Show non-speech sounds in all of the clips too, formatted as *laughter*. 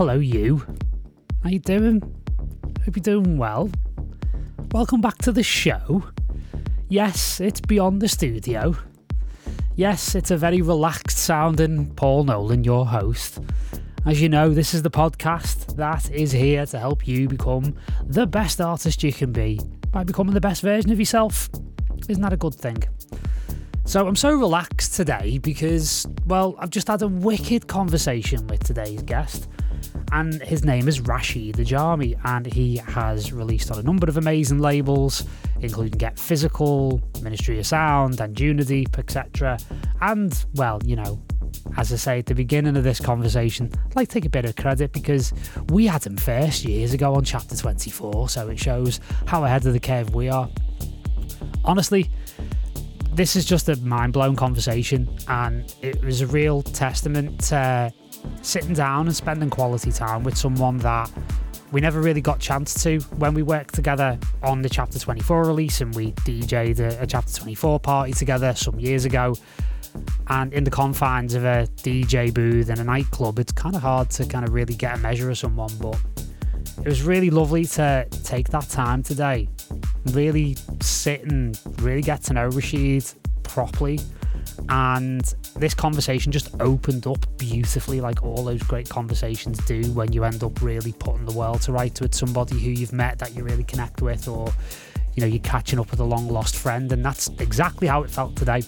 Hello, you. How you doing? Hope you're doing well. Welcome back to the show. Yes, it's beyond the studio. Yes, it's a very relaxed sounding Paul Nolan, your host. As you know, this is the podcast that is here to help you become the best artist you can be by becoming the best version of yourself. Isn't that a good thing? So I'm so relaxed today because, well, I've just had a wicked conversation with today's guest and his name is Rashid Ajami, and he has released on a number of amazing labels, including Get Physical, Ministry of Sound, and Unideep, etc. And, well, you know, as I say at the beginning of this conversation, I'd like to take a bit of credit because we had him first years ago on chapter 24, so it shows how ahead of the curve we are. Honestly, this is just a mind blown conversation, and it was a real testament to sitting down and spending quality time with someone that we never really got chance to when we worked together on the chapter 24 release and we dj'd a, a chapter 24 party together some years ago. And in the confines of a dj booth in a nightclub it's kind of hard to kind of really get a measure of someone but it was really lovely to take that time today. Really sit and really get to know rashid properly and this conversation just opened up beautifully like all those great conversations do when you end up really putting the world to rights with somebody who you've met that you really connect with or you know you're catching up with a long lost friend. And that's exactly how it felt today.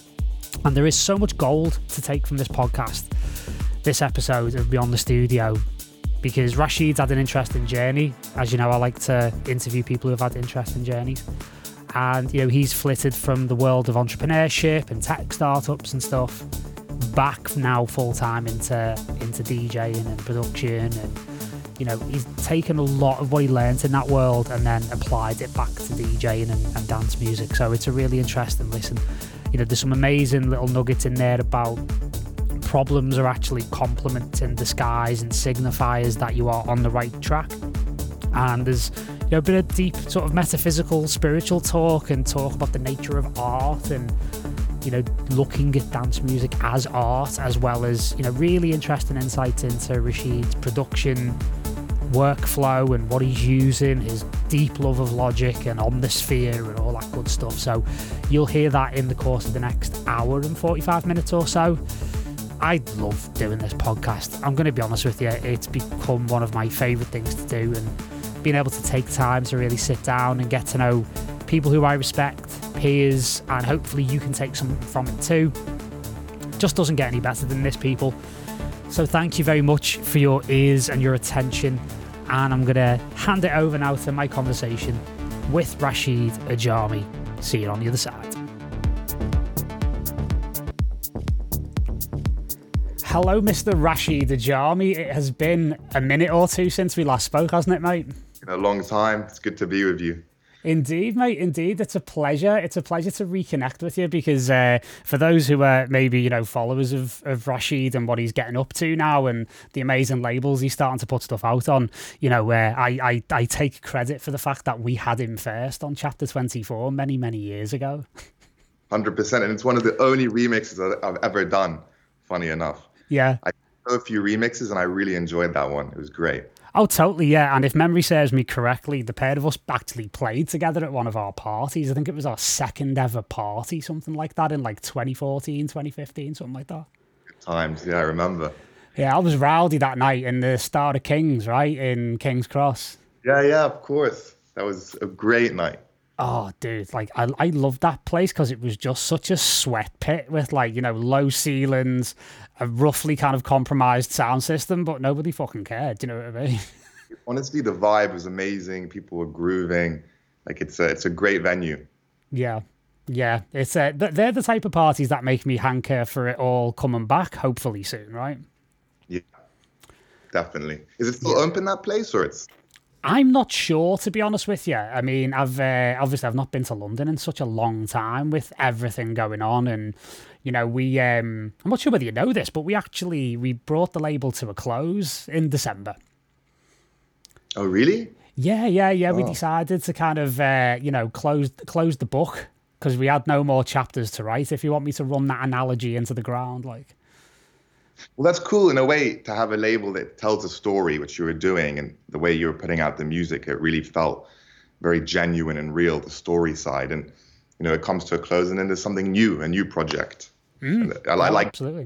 And there is so much gold to take from this podcast this episode of beyond the studio because rashid's had an interesting journey. As you know i like to interview people who have had interesting journeys and you know he's flitted from the world of entrepreneurship and tech startups and stuff back now full time into into DJing and production. And you know he's taken a lot of what he learned in that world and then applied it back to DJing and, and dance music. So it's a really interesting listen. You know there's some amazing little nuggets in there about problems are actually compliments in disguise and signifiers that you are on the right track and there's you know a bit of deep sort of metaphysical spiritual talk and talk about the nature of art and you know looking at dance music as art as well as you know really interesting insights into Rashid's production workflow and what he's using his deep love of logic and omnisphere and all that good stuff so you'll hear that in the course of the next hour and 45 minutes or so I love doing this podcast. I'm going to be honest with you, it's become one of my favourite things to do, and being able to take time to really sit down and get to know people who I respect, peers, and hopefully you can take something from it too. Just doesn't get any better than this, people. So thank you very much for your ears and your attention. And I'm going to hand it over now to my conversation with Rashid Ajami. See you on the other side. Hello, Mr. Rashid Ajami. It has been a minute or two since we last spoke, hasn't it, mate? A long time. It's good to be with you. Indeed, mate. Indeed, it's a pleasure. It's a pleasure to reconnect with you because uh, for those who are maybe you know followers of, of Rashid and what he's getting up to now and the amazing labels he's starting to put stuff out on, you know, where uh, I, I I take credit for the fact that we had him first on Chapter Twenty Four many many years ago. Hundred percent, and it's one of the only remixes that I've ever done. Funny enough. Yeah. I did a few remixes and I really enjoyed that one. It was great. Oh, totally, yeah. And if memory serves me correctly, the pair of us actually played together at one of our parties. I think it was our second ever party, something like that, in like 2014, 2015, something like that. Good times, yeah, I remember. Yeah, I was rowdy that night in the Star of Kings, right, in King's Cross. Yeah, yeah, of course. That was a great night. Oh, dude, like I, I loved that place because it was just such a sweat pit with like, you know, low ceilings, a roughly kind of compromised sound system, but nobody fucking cared. Do you know what I mean? *laughs* Honestly, the vibe was amazing. People were grooving. Like it's a, it's a great venue. Yeah. Yeah. It's a, they're the type of parties that make me hanker for it all coming back, hopefully soon, right? Yeah. Definitely. Is it still yeah. open that place or it's I'm not sure, to be honest with you. I mean, I've uh, obviously I've not been to London in such a long time with everything going on, and you know, we um, I'm not sure whether you know this, but we actually we brought the label to a close in December. Oh, really? Yeah, yeah, yeah. Oh. We decided to kind of uh, you know close close the book because we had no more chapters to write. If you want me to run that analogy into the ground, like. Well, that's cool in a way to have a label that tells a story, which you were doing, and the way you were putting out the music. It really felt very genuine and real, the story side. And you know, it comes to a close, and then there's something new, a new project. Mm. I, I like absolutely.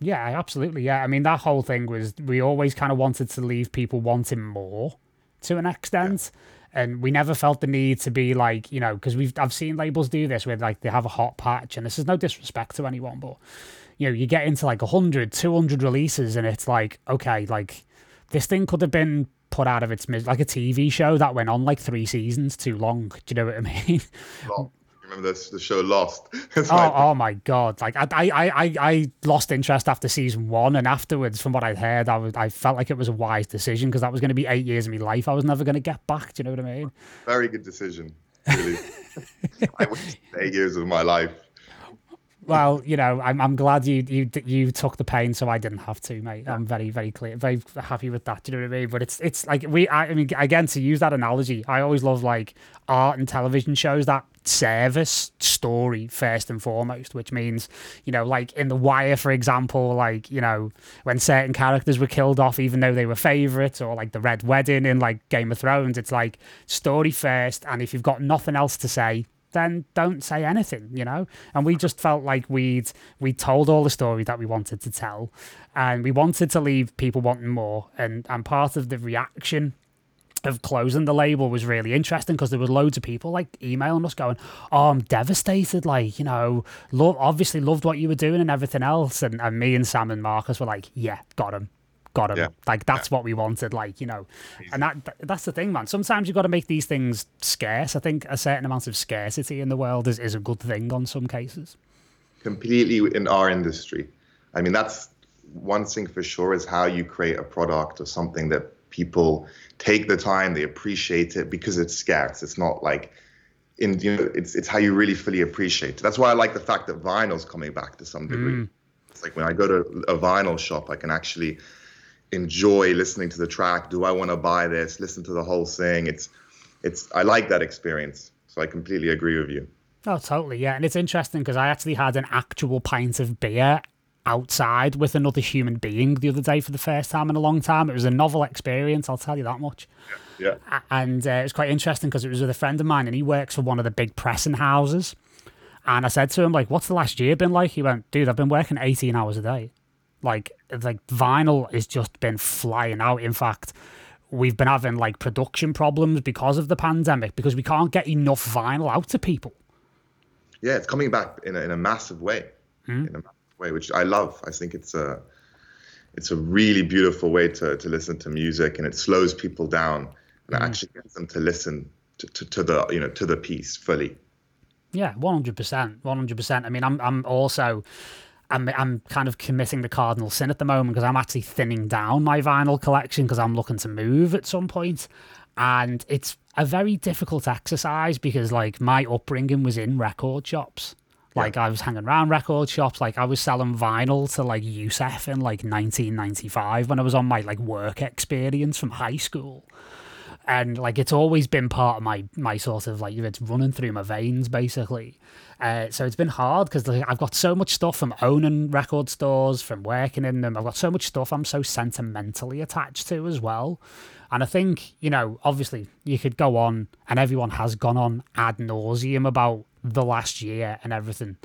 Yeah, absolutely. Yeah, I mean that whole thing was we always kind of wanted to leave people wanting more to an extent. Yeah. And we never felt the need to be like, you know, because we've I've seen labels do this where like they have a hot patch, and this is no disrespect to anyone, but you know, you get into like 100, 200 releases, and it's like, okay, like this thing could have been put out of its like a TV show that went on like three seasons too long. Do you know what I mean? Well, remember this the show Lost? *laughs* oh, oh my god! Like I, I, I, I lost interest after season one, and afterwards, from what I'd heard, I was, I felt like it was a wise decision because that was going to be eight years of my life. I was never going to get back. Do you know what I mean? Very good decision. Really. *laughs* I wasted eight years of my life well, you know, I'm I'm glad you you you took the pain, so I didn't have to, mate. I'm very very clear, very happy with that. Do you know what I mean? But it's it's like we, I, I mean, again, to use that analogy, I always love like art and television shows that service story first and foremost, which means, you know, like in The Wire, for example, like, you know, when certain characters were killed off, even though they were favorites, or like the Red Wedding in like Game of Thrones, it's like story first. And if you've got nothing else to say, then don't say anything, you know? And we just felt like we'd we told all the story that we wanted to tell and we wanted to leave people wanting more. And and part of the reaction of closing the label was really interesting because there was loads of people like emailing us going, "Oh, I'm devastated! Like, you know, love obviously loved what you were doing and everything else." And, and me and Sam and Marcus were like, "Yeah, got him, got him. Yeah. Like that's yeah. what we wanted. Like you know, and that that's the thing, man. Sometimes you've got to make these things scarce. I think a certain amount of scarcity in the world is, is a good thing on some cases. Completely in our industry. I mean, that's one thing for sure is how you create a product or something that people take the time, they appreciate it because it's scarce. It's not like in you know, it's it's how you really fully appreciate it. That's why I like the fact that vinyl's coming back to some degree. Mm. It's like when I go to a vinyl shop, I can actually enjoy listening to the track. Do I want to buy this? Listen to the whole thing. It's it's I like that experience. So I completely agree with you. Oh, totally. Yeah, and it's interesting because I actually had an actual pint of beer outside with another human being the other day for the first time in a long time. It was a novel experience, I'll tell you that much. Yeah. yeah. And uh, it was quite interesting because it was with a friend of mine and he works for one of the big pressing houses. And I said to him, like, what's the last year been like? He went, dude, I've been working 18 hours a day. Like like vinyl has just been flying out. In fact, we've been having like production problems because of the pandemic because we can't get enough vinyl out to people. Yeah, it's coming back in a, in a massive way. Mm. In a massive way, which I love. I think it's a it's a really beautiful way to to listen to music, and it slows people down and mm. actually gets them to listen to, to, to the you know to the piece fully. Yeah, one hundred percent, one hundred percent. I mean, I'm I'm also I'm, I'm kind of committing the cardinal sin at the moment because I'm actually thinning down my vinyl collection because I'm looking to move at some point. And it's a very difficult exercise because, like, my upbringing was in record shops. Like, yeah. I was hanging around record shops. Like, I was selling vinyl to, like, Yusef in, like, 1995 when I was on my, like, work experience from high school and like it's always been part of my my sort of like it's running through my veins basically uh, so it's been hard because like, I've got so much stuff from owning record stores, from working in them. I've got so much stuff I'm so sentimentally attached to as well. And I think, you know, obviously you could go on, and everyone has gone on ad nauseum about the last year and everything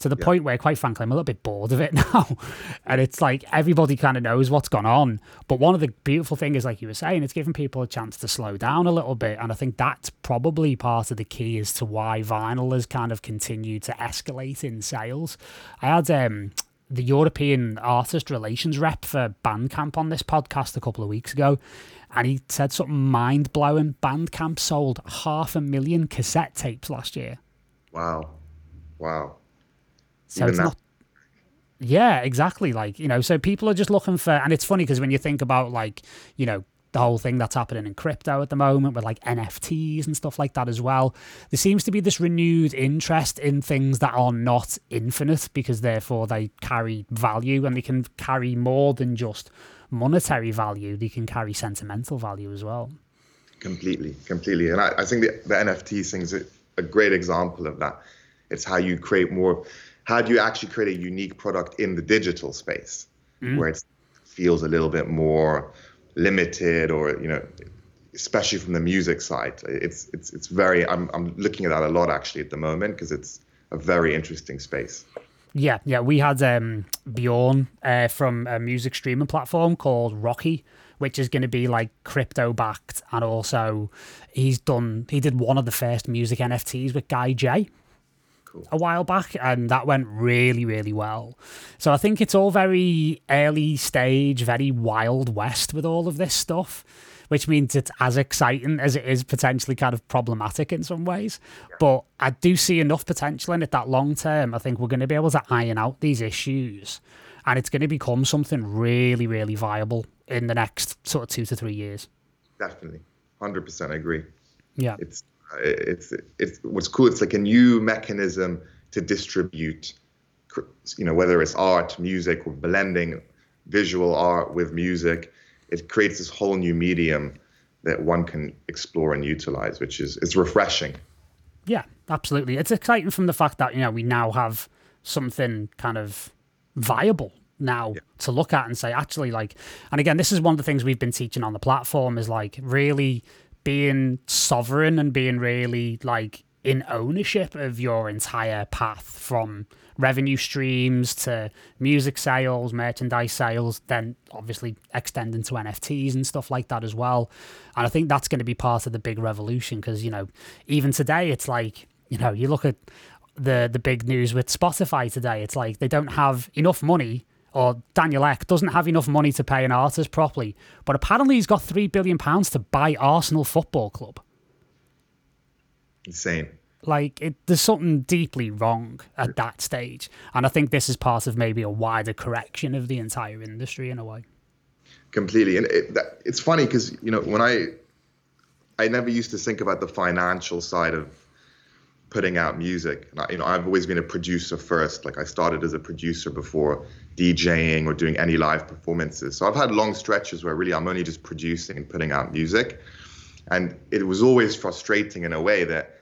to the yeah. point where, quite frankly, I'm a little bit bored of it *laughs* now. and it's like everybody kind of knows what's gone on. But one of the beautiful things is, like you were saying, it's giving people a chance to slow down a little bit. And I think that's probably part of the key as to why vinyl has kind of continued to escalate in sales. I had um, the European artist relations rep for Bandcamp on this podcast a couple of weeks ago. And he said something mind blowing. Bandcamp sold half a million cassette tapes last year. Wow. Wow. So it's not. Yeah, exactly. Like you know, so people are just looking for, and it's funny because when you think about like you know the whole thing that's happening in crypto at the moment with like NFTs and stuff like that as well. There seems to be this renewed interest in things that are not infinite because therefore they carry value and they can carry more than just monetary value. They can carry sentimental value as well. Completely, completely. And I, I think the, the NFT thing is a great example of that. It's how you create more how do you actually create a unique product in the digital space mm. where it feels a little bit more limited or you know especially from the music side it's it's it's very i'm i'm looking at that a lot actually at the moment because it's a very interesting space yeah yeah we had um bjorn uh, from a music streaming platform called Rocki which is going to be like crypto backed and also he's done he did one of the first music nfts with guy j cool. a while back, and that went really, really well. So I think it's all very early stage, very wild west with all of this stuff, which means it's as exciting as it is potentially kind of problematic in some ways. Yeah. But I do see enough potential in it that long term, I think we're going to be able to iron out these issues, and it's going to become something really, really viable in the next sort of two to three years. Definitely, hundred percent agree. Yeah, it's it's it's what's cool. It's like a new mechanism to distribute, you know, whether it's art, music, or blending visual art with music. It creates this whole new medium that one can explore and utilize, which is it's refreshing. Yeah, absolutely. It's exciting from the fact that you know we now have something kind of viable now yeah. to look at and say actually like and again this is one of the things we've been teaching on the platform is like really being sovereign and being really like in ownership of your entire path from revenue streams to music sales, merchandise sales, then obviously extending to NFTs and stuff like that as well. And I think that's going to be part of the big revolution because, you know, even today it's like, you know, you look at the the big news with Spotify today, it's like they don't have enough money or Daniel Ek doesn't have enough money to pay an artist properly, but apparently he's got three billion pounds to buy Arsenal Football Club. Insane. Like it, there's something deeply wrong at that stage, and I think this is part of maybe a wider correction of the entire industry in a way. Completely, and it, that, it's funny because you know when I, I never used to think about the financial side of putting out music. And I, you know, I've always been a producer first. Like I started as a producer before DJing or doing any live performances. So I've had long stretches where really I'm only just producing and putting out music. And it was always frustrating in a way that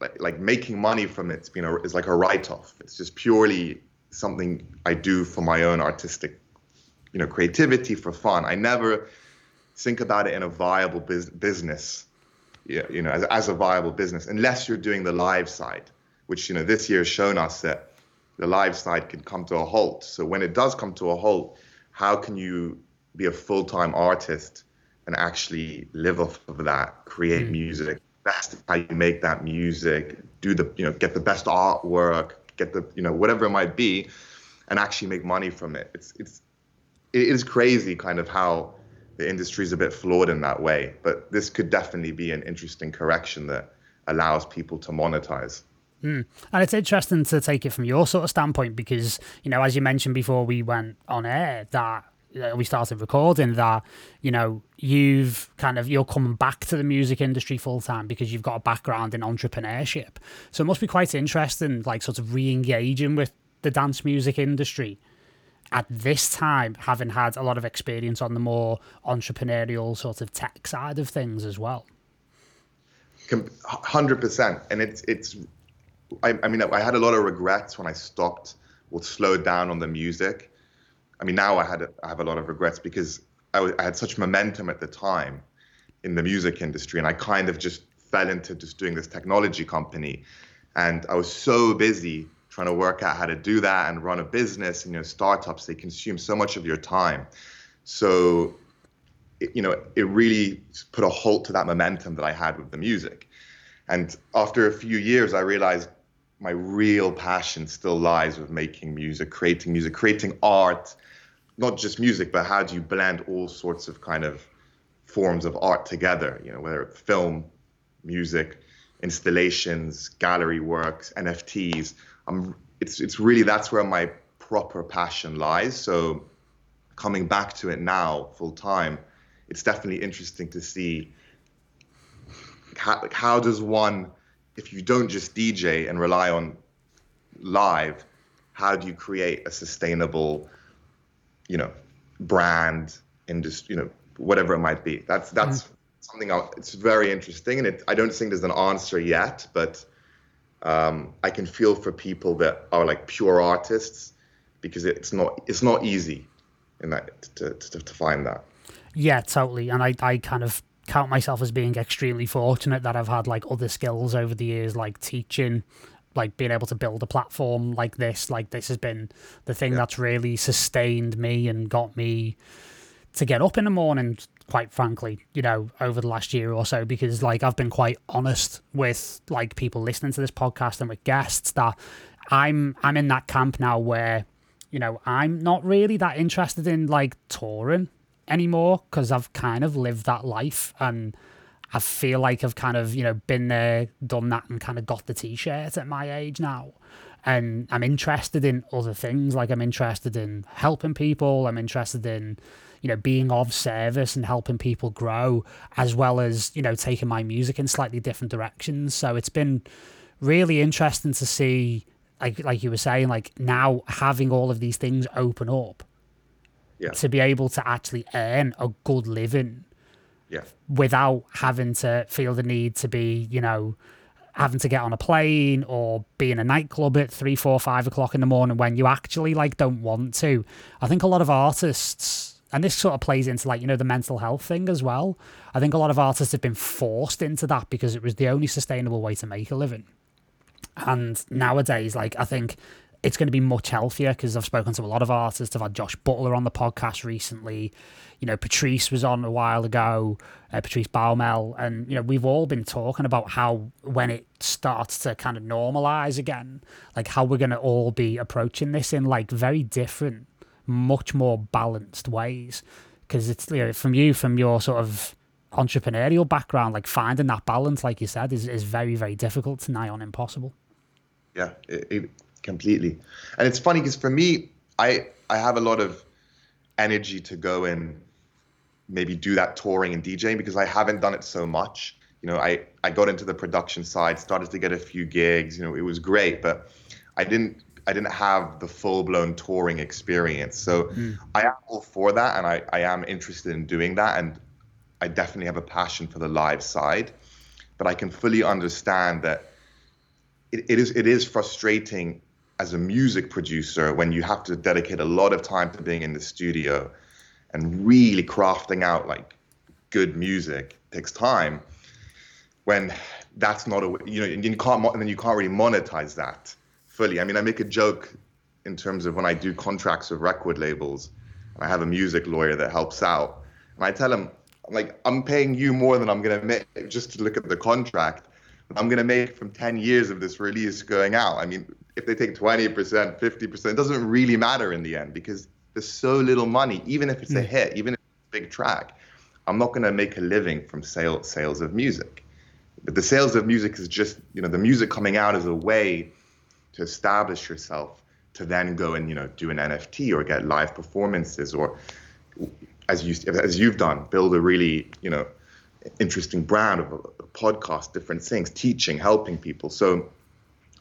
like, like making money from it's been a, is like a write-off. It's just purely something I do for my own artistic, you know, creativity for fun. I never think about it in a viable bus- business you know, as, as a viable business, unless you're doing the live side, which, you know, this year has shown us that the live side can come to a halt. So when it does come to a halt, how can you be a full-time artist and actually live off of that, create mm. music, best how you make that music, do the, you know, get the best artwork, get the, you know, whatever it might be, and actually make money from it. It's, it's, it is crazy kind of how the industry is a bit flawed in that way. But this could definitely be an interesting correction that allows people to monetize. Mm. And it's interesting to take it from your sort of standpoint because, you know, as you mentioned before we went on air, that we started recording that you know you've kind of you're coming back to the music industry full time because you've got a background in entrepreneurship so it must be quite interesting like sort of re-engaging with the dance music industry at this time, having had a lot of experience on the more entrepreneurial sort of tech side of things as well. Hundred percent, and it's it's. I, I mean, I had a lot of regrets when I stopped or slowed down on the music. I mean, now I had I have a lot of regrets because I, w- I had such momentum at the time in the music industry, and I kind of just fell into just doing this technology company, and I was so busy trying to work out how to do that and run a business and you know startups they consume so much of your time. So it, you know it really put a halt to that momentum that i had with the music. And after a few years i realized my real passion still lies with making music creating music creating art not just music but how do you blend all sorts of kind of forms of art together you know whether it's film music installations gallery works nfts I'm it's it's really that's where my proper passion lies. So coming back to it now full time, it's definitely interesting to see how, how does one if you don't just DJ and rely on live, how do you create a sustainable, you know, brand industry, you know, whatever it might be. That's that's mm. something else. It's very interesting, and it, I don't think there's an answer yet, but Um, I can feel for people that are like pure artists because it's not it's not easy in that to, to, to find that. Yeah, totally. And I, I kind of count myself as being extremely fortunate that I've had like other skills over the years, like teaching, like being able to build a platform like this. Like this has been the thing yeah. that's really sustained me and got me to get up in the morning quite frankly you know over the last year or so because like i've been quite honest with like people listening to this podcast and with guests that i'm i'm in that camp now where you know i'm not really that interested in like touring anymore because I've kind of lived that life and I feel like I've kind of, you know, been there, done that, and kind of got the t shirt at my age now. And I'm interested in other things. Like, I'm interested in helping people. I'm interested in, you know, being of service and helping people grow, as well as, you know, taking my music in slightly different directions. So it's been really interesting to see, like, like you were saying, like now having all of these things open up yeah. to be able to actually earn a good living yeah. without having to feel the need to be, you know, having to get on a plane or be in a nightclub at three, four, five o'clock in the morning when you actually like don't want to. I think a lot of artists, and this sort of plays into like, you know, the mental health thing as well. I think a lot of artists have been forced into that because it was the only sustainable way to make a living. And nowadays, like, I think it's going to be much healthier because I've spoken to a lot of artists. I've had Josh Butler on the podcast recently. You know, Patrice was on a while ago, uh, Patrice Baumel. And, you know, we've all been talking about how when it starts to kind of normalize again, like how we're going to all be approaching this in like very different, much more balanced ways. Because it's, you know, from you, from your sort of entrepreneurial background, like finding that balance, like you said, is, is very, very difficult to nigh on impossible. Yeah, it completely. And it's funny because for me, I I have a lot of energy to go and maybe do that touring and DJing because I haven't done it so much. You know, I I got into the production side, started to get a few gigs. You know, it was great, but I didn't I didn't have the full blown touring experience. So mm. I am all for that, and I I am interested in doing that, and I definitely have a passion for the live side. But I can fully understand that it, it is it is frustrating as a music producer when you have to dedicate a lot of time to being in the studio and really crafting out like good music takes time when that's not a you know you can't and then you can't really monetize that fully i mean i make a joke in terms of when i do contracts with record labels and i have a music lawyer that helps out and i tell him like i'm paying you more than i'm going to make just to look at the contract I'm going to make from 10 years of this release going out. I mean, if they take 20%, 50%, it doesn't really matter in the end because there's so little money, even if it's a hmm. hit, even if it's a big track. I'm not going to make a living from sale, sales of music. But the sales of music is just, you know, the music coming out is a way to establish yourself to then go and, you know, do an NFT or get live performances or as you as you've done, build a really, you know, interesting brand of a, a podcast, different things, teaching, helping people. So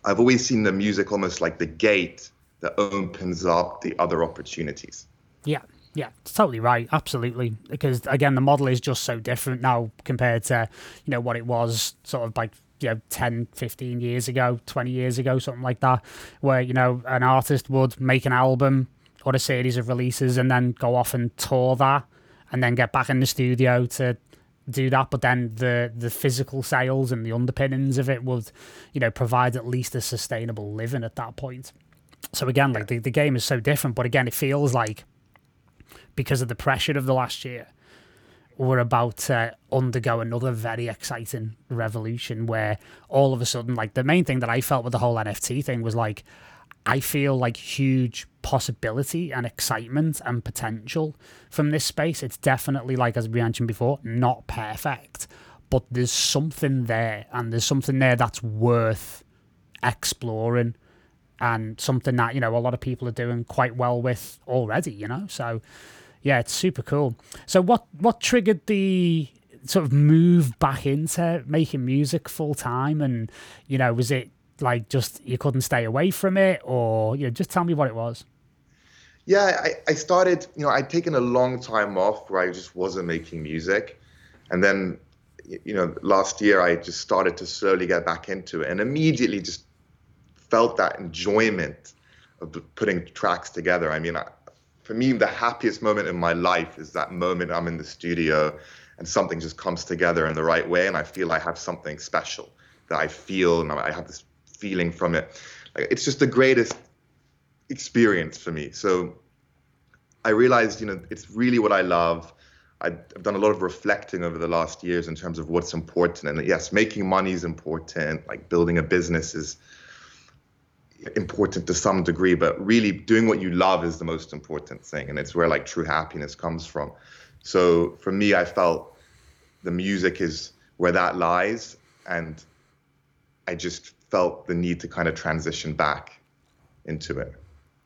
I've always seen the music almost like the gate that opens up the other opportunities. Yeah, yeah, totally right. Absolutely. Because again, the model is just so different now compared to, you know, what it was sort of like, you know, 10, 15 years ago, 20 years ago, something like that, where, you know, an artist would make an album or a series of releases and then go off and tour that and then get back in the studio to do that, but then the the physical sales and the underpinnings of it would, you know, provide at least a sustainable living at that point. So again, like the, the game is so different, but again, it feels like because of the pressure of the last year, we're about to undergo another very exciting revolution where all of a sudden, like the main thing that I felt with the whole NFT thing was like, I feel like huge possibility and excitement and potential from this space. It's definitely, like as we mentioned before, not perfect, but there's something there, and there's something there that's worth exploring, and something that you know a lot of people are doing quite well with already. You know, so yeah, it's super cool. So what what triggered the sort of move back into making music full time, and you know, was it like just you couldn't stay away from it, or you know, just tell me what it was. Yeah, I, I started. You know, I'd taken a long time off where I just wasn't making music, and then you know last year I just started to slowly get back into it, and immediately just felt that enjoyment of putting tracks together. I mean, I, for me, the happiest moment in my life is that moment I'm in the studio and something just comes together in the right way, and I feel I have something special that I feel, and I have this feeling from it. It's just the greatest experience for me. So I realized, you know, it's really what I love. I've done a lot of reflecting over the last years in terms of what's important. And yes, making money is important. Like building a business is important to some degree, but really doing what you love is the most important thing. And it's where like true happiness comes from. So for me, I felt the music is where that lies. And I just felt the need to kind of transition back into it.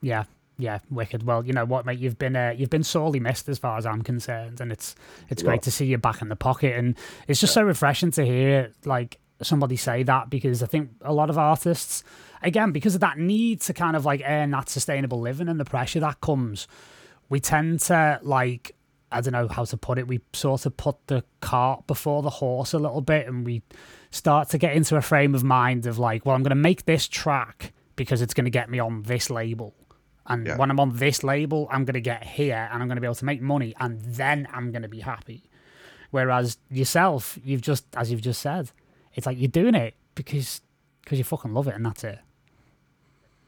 Yeah, yeah, wicked. Well, you know what, mate, you've been uh, you've been sorely missed as far as I'm concerned, and it's it's yeah. great to see you back in the pocket, and it's just yeah. so refreshing to hear like somebody say that because I think a lot of artists, again, because of that need to kind of like earn that sustainable living and the pressure that comes, we tend to like I don't know how to put it. We sort of put the cart before the horse a little bit, and we start to get into a frame of mind of like, well, I'm going to make this track because it's going to get me on this label. And yeah. when I'm on this label, I'm going to get here and I'm going to be able to make money and then I'm going to be happy. Whereas yourself, you've just, as you've just said, it's like you're doing it because because you fucking love it and that's it.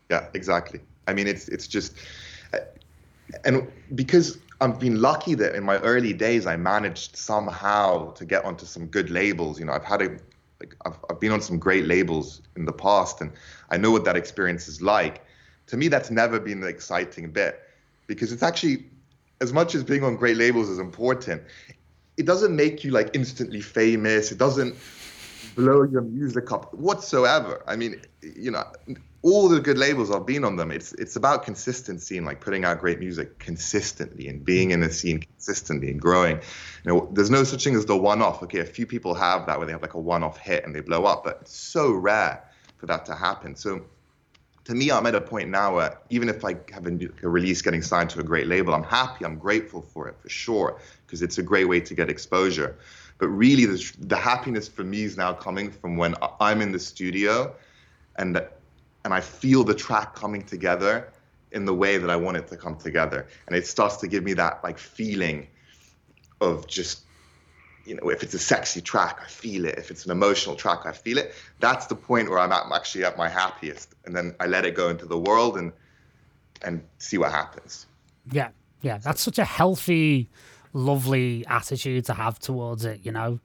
Yeah, exactly. I mean, it's it's just, uh, and because I've been lucky that in my early days I managed somehow to get onto some good labels. You know, I've had a like I've, I've been on some great labels in the past and I know what that experience is like. To me, that's never been the exciting bit because it's actually as much as being on great labels is important, it doesn't make you like instantly famous. It doesn't blow your music up whatsoever. I mean, you know, all the good labels I've been on them. It's it's about consistency and like putting out great music consistently and being in the scene consistently and growing. You know, there's no such thing as the one-off. Okay, a few people have that where they have like a one-off hit and they blow up, but it's so rare for that to happen. So to me, I'm at a point now where even if I have a, a release getting signed to a great label, I'm happy, I'm grateful for it for sure, because it's a great way to get exposure. But really, the, the happiness for me is now coming from when I'm in the studio and and I feel the track coming together in the way that I want it to come together. And it starts to give me that like feeling of just, you know, if it's a sexy track, I feel it. If it's an emotional track, I feel it. That's the point where I'm, at, actually at my happiest. And then I let it go into the world and and see what happens. Yeah, yeah, that's such a healthy, lovely attitude to have towards it. You know,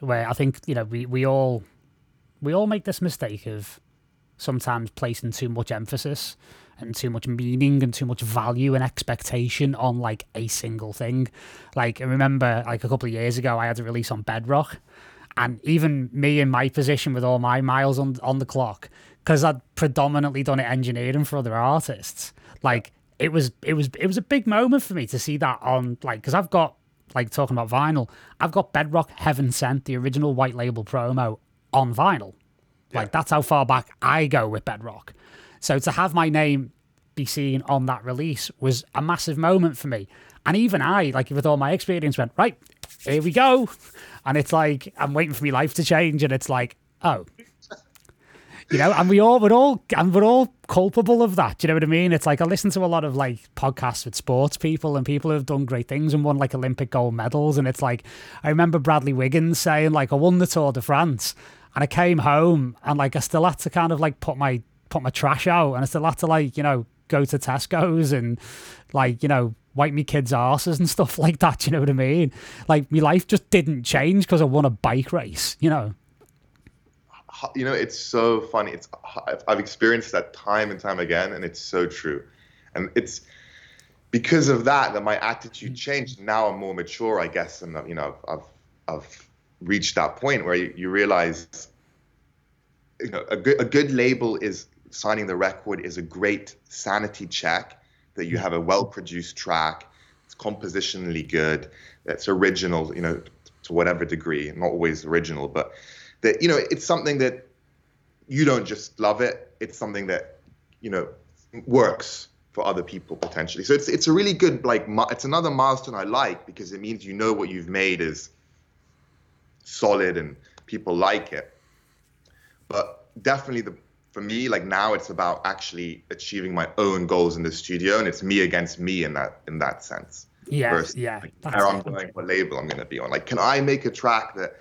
where I think you know we we all we all make this mistake of sometimes placing too much emphasis and too much meaning and too much value and expectation on like a single thing. Like I remember like a couple of years ago I had a release on Bedrock and even me in my position with all my miles on on the clock because I'd predominantly done it engineering for other artists. Like it was it was it was a big moment for me to see that on like because I've got like talking about vinyl, I've got Bedrock Heaven Sent, the original white label promo on vinyl. Like that's how far back I go with Bedrock. So to have my name be seen on that release was a massive moment for me. And even I, like with all my experience, went, right, here we go. And it's like, I'm waiting for my life to change. And it's like, oh. You know, and we all we're all and we're all culpable of that. Do you know what I mean? It's like I listen to a lot of like podcasts with sports people and people who have done great things and won like Olympic gold medals. And it's like I remember Bradley Wiggins saying, like, I won the Tour de France and I came home and like I still had to kind of like put my put my trash out and I still had to like, you know, go to Tesco's and like, you know, wipe me kids' asses and *laughs* stuff like that. You know what I mean? Like my life just didn't change because I won a bike race, you know. You know, it's so funny. It's I've experienced that time and time again, and it's so true. And it's because of that that my attitude mm. changed. Now I'm more mature, I guess, and you know, I've I've reach that point where you, you realize you know a good, a good label is signing the record is a great sanity check that you hmm. have a well produced track. It's compositionally good. It's original you know to whatever degree. Not always original but that you know it's something that you don't just love it. It's something that you know works for other people potentially. So it's it's a really good like it's another milestone i like because it means you know what you've made is solid and people like it. But definitely the for me, like now it's about actually achieving my own goals in the studio, and it's me against me in that in that sense. Yeah, versus, yeah. Like, where I'm going, what label I'm going to be on. Like, can I make a track that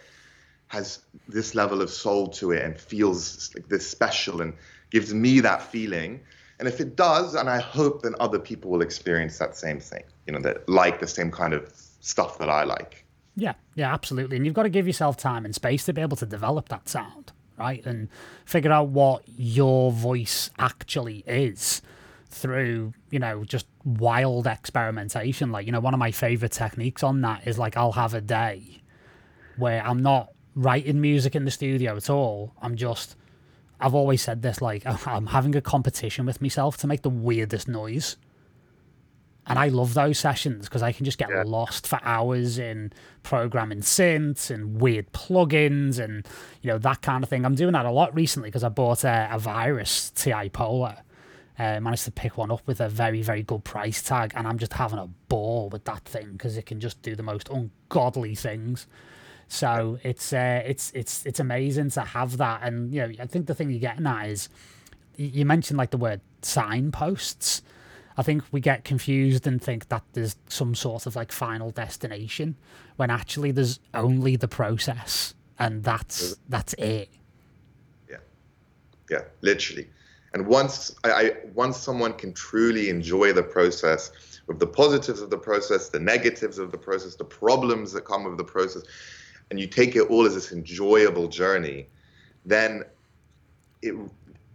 has this level of soul to it and feels like this special and gives me that feeling? And if it does, and I hope then other people will experience that same thing, you know, that like the same kind of stuff that I like. Yeah, yeah, absolutely. And you've got to give yourself time and space to be able to develop that sound, right? And figure out what your voice actually is through, you know, just wild experimentation. Like, you know, one of my favorite techniques on that is like I'll have a day where I'm not writing music in the studio at all. I'm just I've always said this like *laughs* I'm having a competition with myself to make the weirdest noise. And I love those sessions because I can just get yeah. lost for hours in programming synths and weird plugins and you know that kind of thing. I'm doing that a lot recently because I bought a, a Virus TI Polar. Uh, managed to pick one up with a very very good price tag, and I'm just having a ball with that thing because it can just do the most ungodly things. So it's uh, it's it's it's amazing to have that, and you know I think the thing you're getting at is you mentioned like the word signposts. I think we get confused and think that there's some sort of like final destination when actually there's only the process and that's that's it. Yeah, yeah, literally. And once I, I once someone can truly enjoy the process, with the positives of the process, the negatives of the process, the problems that come with the process, and you take it all as this enjoyable journey, then it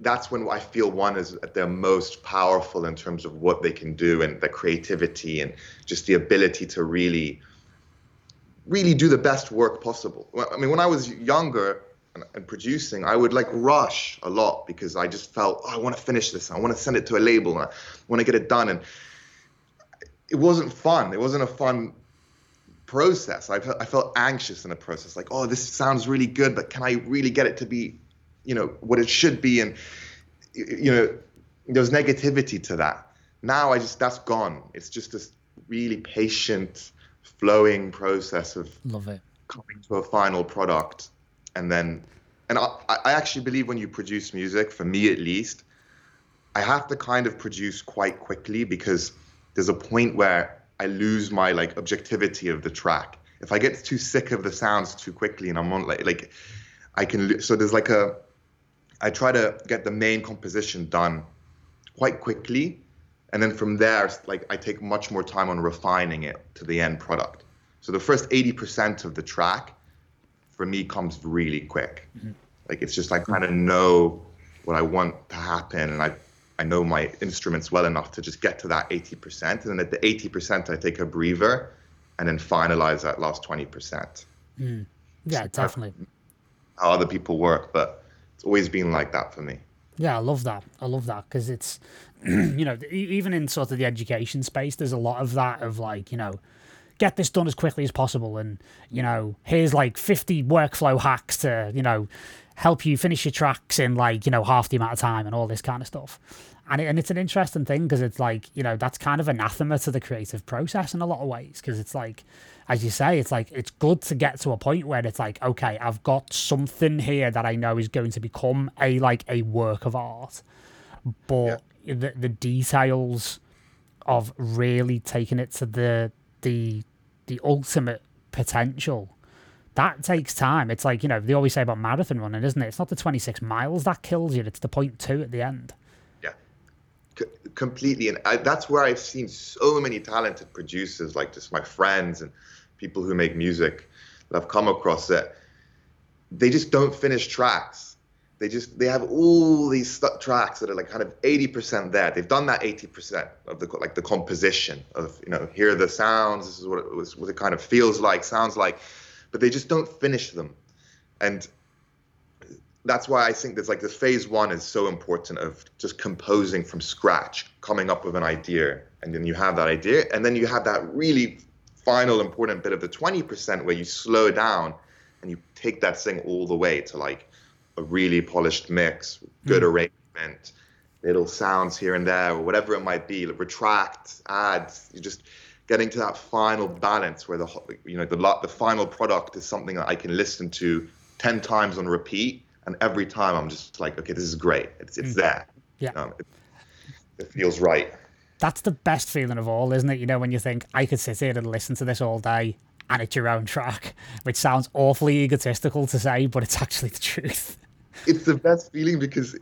that's when I feel one is at their most powerful in terms of what they can do and the creativity and just the ability to really, really do the best work possible. I mean, when I was younger and, producing, I would like rush a lot because I just felt, oh, I want to finish this. I want to send it to a label. And I want to get it done. And it wasn't fun. It wasn't a fun process. I felt anxious in the process, like, oh, this sounds really good, but can I really get it to be, you know, what it should be? And, you know, there's negativity to that. Now I just, that's gone. It's just this really patient, flowing process of love it coming to a final product. And then, and I, I actually believe when you produce music, for me at least, I have to kind of produce quite quickly because there's a point where I lose my like objectivity of the track. If I get too sick of the sounds too quickly and I'm on like like I can so there's like a I try to get the main composition done quite quickly and then from there like I take much more time on refining it to the end product. So the first 80% of the track for me comes really quick. Mm-hmm. Like it's just I kind of know what I want to happen and I I know my instruments well enough to just get to that 80%. And then at the 80%, I take a breather and then finalize that last 20%. Mm. Yeah, so definitely. How other people work, but it's always been like that for me. Yeah, I love that. I love that because it's, *clears throat* you know, even in sort of the education space, there's a lot of that of like, you know, get this done as quickly as possible. And, you know, here's like 50 workflow hacks to, you know, help you finish your tracks in like, you know, half the amount of time and all this kind of stuff and, it, and it's an interesting thing because it's like you know that's kind of anathema to the creative process in a lot of ways because it's like as you say it's like it's good to get to a point where it's like okay i've got something here that i know is going to become a like a work of art but yeah. the, the details of really taking it to the the the ultimate potential that takes time it's like you know they always say about marathon running isn't it it's not the 26 miles that kills you it's the point two at the end Yeah, completely. And I, that's where I've seen so many talented producers, like just my friends and people who make music that I've come across that they just don't finish tracks. They just they have all these st- tracks that are like kind of 80% there. They've done that 80% of the like the composition of you know here are the sounds. This is what it was what it kind of feels like, sounds like, but they just don't finish them. And that's why I think there's like the phase one is so important of just composing from scratch, coming up with an idea, and then you have that idea, and then you have that really final important bit of the 20% where you slow down and you take that thing all the way to like a really polished mix, good mm. arrangement, little sounds here and there, or whatever it might be, like retract, add, You're just getting to that final balance where the you know the the final product is something that I can listen to 10 times on repeat and every time I'm just like, okay, this is great. It's it's there. Yeah. Um, it, it feels right. That's the best feeling of all, isn't it? You know, when you think I could sit here and listen to this all day and it's your own track, which sounds awfully egotistical to say, but it's actually the truth. It's the best feeling because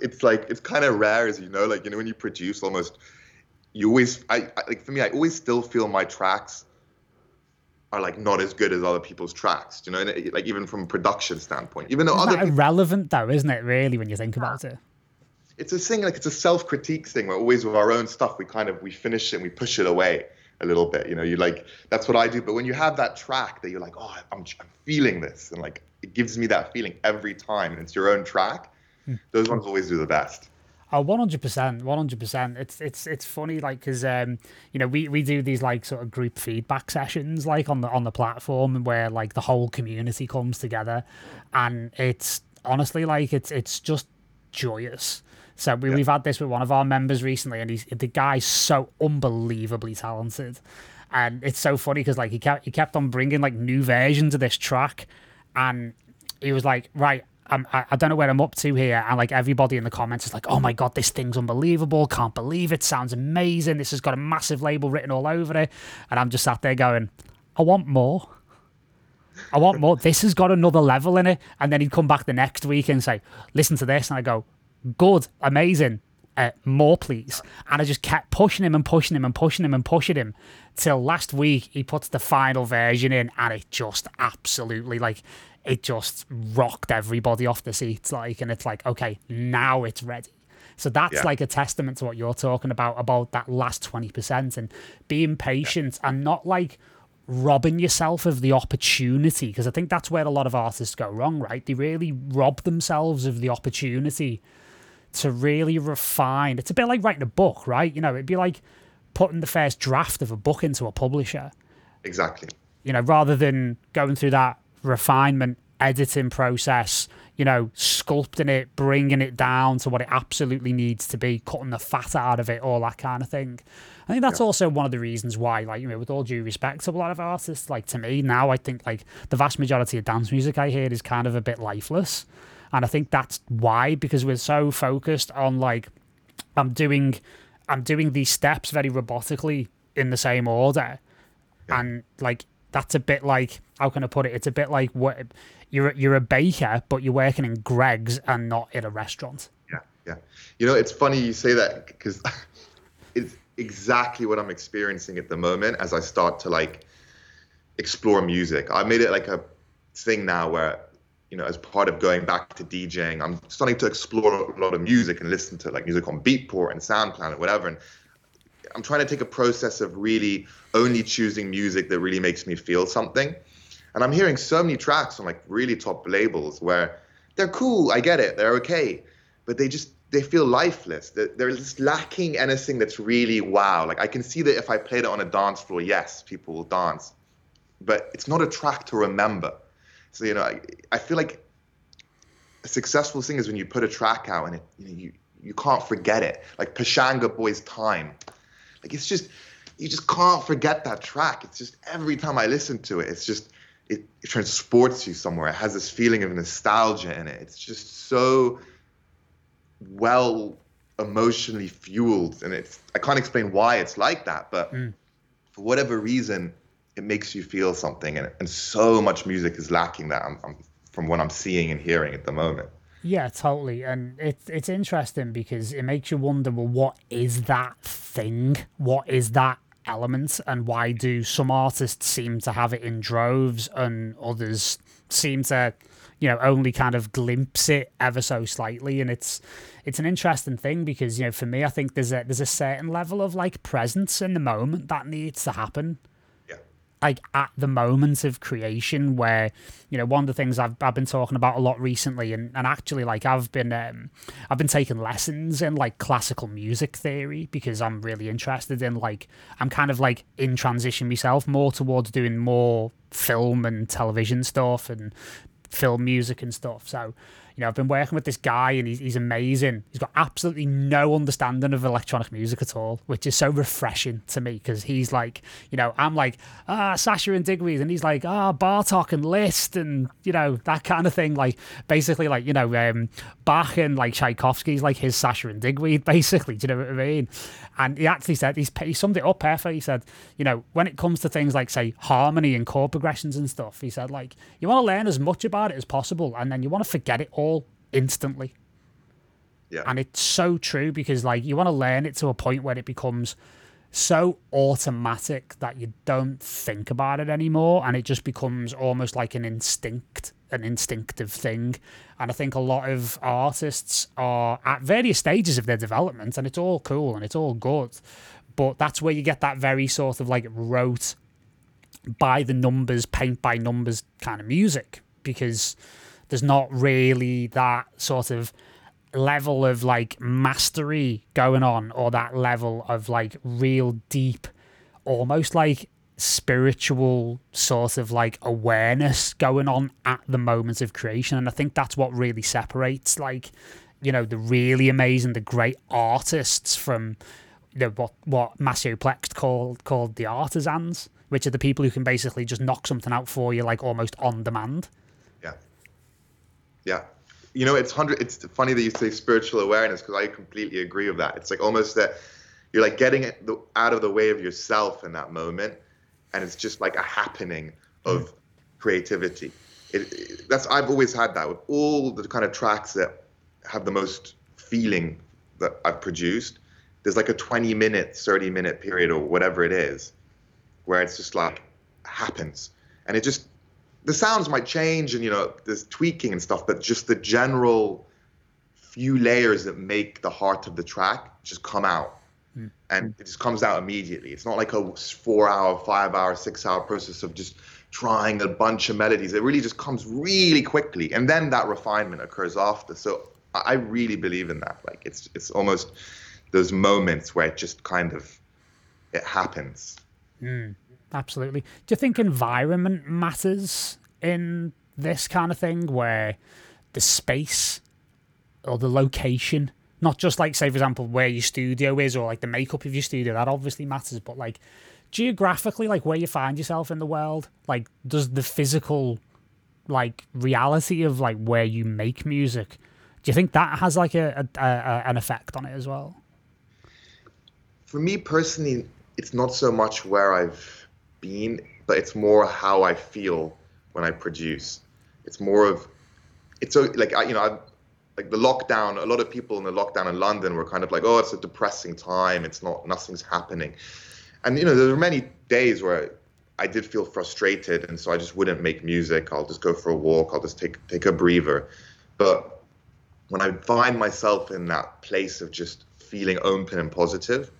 it's like it's kind of rare, as you know, like you know when you produce almost, you always I, I like for me I always still feel my tracks are like not as good as other people's tracks. You know, and it, like even from a production standpoint, even though Isn't other that people, irrelevant though, isn't it? Really, when you think about it. It's a thing like it's a self-critique thing. We're always with our own stuff, we kind of we finish it and we push it away a little bit. You know, you like that's what I do. But when you have that track that you're like, oh, I'm I'm feeling this, and like it gives me that feeling every time, and it's your own track. Those ones always do the best. Oh, one hundred percent, one hundred percent. It's it's it's funny, like because um, you know, we we do these like sort of group feedback sessions, like on the on the platform, where like the whole community comes together, and it's honestly like it's it's just joyous. So we, we've had this with one of our members recently, and he's the guy's so unbelievably talented, and it's so funny because like he kept he kept on bringing like new versions of this track, and he was like, right. I'm, I, I don't know where I'm up to here. And like everybody in the comments is like, oh my God, this thing's unbelievable. Can't believe it. Sounds amazing. This has got a massive label written all over it. And I'm just sat there going, I want more. I want more. This has got another level in it. And then he'd come back the next week and say, listen to this. And I go, good, amazing. Uh, more, please. And I just kept pushing him and pushing him and pushing him and pushing him till last week he puts the final version in and it just absolutely like it just rocked everybody off the seats like and it's like okay now it's ready so that's Yeah. like a testament to what you're talking about about that last 20% and being patient and not like robbing yourself of the opportunity because I think that's where a lot of artists go wrong, right? They really rob themselves of the opportunity to really refine. It's a bit like writing a book, right? You know, it'd be like putting the first draft of a book into a publisher, Exactly. you know, rather than going through that refinement editing process, you know, sculpting it, bringing it down to what it absolutely needs to be, cutting the fat out of it, all that kind of thing. I think that's also one of the reasons why, like, you know, with all due respect to a lot of artists, like to me now, I think like the vast majority of dance music I hear is kind of a bit lifeless. And I think that's why, because we're so focused on like, I'm doing, I'm doing these steps very robotically in the same order, and like that's a bit like how can I put it? It's a bit like what you're you're a baker, but you're working in Greggs and not in a restaurant. Yeah, yeah. You know, it's funny you say that because *laughs* it's exactly what I'm experiencing at the moment as I start to like explore music. I made it like a thing now where, you know, as part of going back to DJing, I'm starting to explore a lot of music and listen to like music on Beatport and SoundCloud or whatever. And I'm trying to take a process of really only choosing music that really makes me feel something. And I'm hearing so many tracks on like really top labels where they're cool, I get it, they're okay, but they just they feel lifeless. They're, they're just lacking anything that's really wow. Like I can see that if I played it on a dance floor, yes, people will dance, but it's not a track to remember. So you know, I, I feel like a successful thing is when you put a track out and it, you know, you you can't forget it. Like Pachanga Boys' Time, like it's just you just can't forget that track. It's just every time I listen to it, it's just it, it transports you somewhere. It has this feeling of nostalgia in it. It's just so well emotionally fueled, and it's I can't explain why it's like that, but mm. for whatever reason, it makes you feel something, and, and so much music is lacking that. I'm, I'm, from what I'm seeing and hearing at the moment. Yeah, totally. And it's it's interesting because it makes you wonder, well, what is that thing? What is that element? And why do some artists seem to have it in droves and others seem to, you know, only kind of glimpse it ever so slightly? And it's it's an interesting thing because, you know, for me I think there's a there's a certain level of like presence in the moment that needs to happen. Like at the moment of creation where you know one of the things I've, I've been talking about a lot recently and, and actually like I've been um, I've been taking lessons in like classical music theory because I'm really interested in like I'm kind of like in transition myself more towards doing more film and television stuff and film music and stuff. So you know, I've been working with this guy and he's, he's amazing. He's got absolutely no understanding of electronic music at all, which is so refreshing to me because he's like, you know, I'm like, ah, Sasha and Digweed, and he's like, ah, Bartok and Liszt and, you know, that kind of thing. Like, basically, like, you know, um, Bach and like Tchaikovsky's like his Sasha and Digweed, *laughs* basically. Do you know what I mean? And he actually said, he's, he summed it up perfectly. He said, you know, when it comes to things like, say, harmony and chord progressions and stuff, he said, like, you want to learn as much about it as possible and then you want to forget it all all instantly. Yeah. And it's so true because like you want to learn it to a point where it becomes so automatic that you don't think about it anymore and it just becomes almost like an instinct an instinctive thing and i think a lot of artists are at various stages of their development and it's all cool and it's all good but that's where you get that very sort of like rote by the numbers paint by numbers kind of music because there's not really that sort of level of like mastery going on or that level of like real deep almost like spiritual sort of like awareness going on at the moment of creation. And i think that's what really separates like you know the really amazing the great artists from know, what what Maceo Plex called called the artisans which are the people who can basically just knock something out for you like almost on demand yeah. You know, it's hundred. It's funny that you say spiritual awareness because I completely agree with that. It's like almost that you're like getting it out of the way of yourself in that moment, and it's just like a happening of mm. creativity. It, it, that's I've always had that with all the kind of tracks that have the most feeling that I've produced. There's like a 20 minute, 30 minute period or whatever it is, where it's just like happens, and it just the sounds might change and you know there's tweaking and stuff, but just the general few layers that make the heart of the track just come out. Mm. And it just comes out immediately. It's not like a four hour, five hour, six hour process of just trying a bunch of melodies. It really just comes really quickly. And then that refinement occurs after. So I really believe in that. Like it's it's almost those moments where it just kind of it happens. Mm. Absolutely. Do you think environment matters in this kind of thing where the space or the location, not just like, say, for example, where your studio is or like the makeup of your studio, that obviously matters, but like geographically, like where you find yourself in the world, like does the physical like reality of like where you make music, do you think that has like a, a, a an effect on it as well? For me personally, it's not so much where I've been, but it's more how I feel when I produce. It's more of, it's like I, you know, I, like the lockdown. A lot of people in the lockdown in London were kind of like, oh, it's a depressing time. It's not, nothing's happening, and you know, there were many days where I did feel frustrated, and so I just wouldn't make music. I'll just go for a walk. I'll just take take a breather. But when I find myself in that place of just feeling open and positive,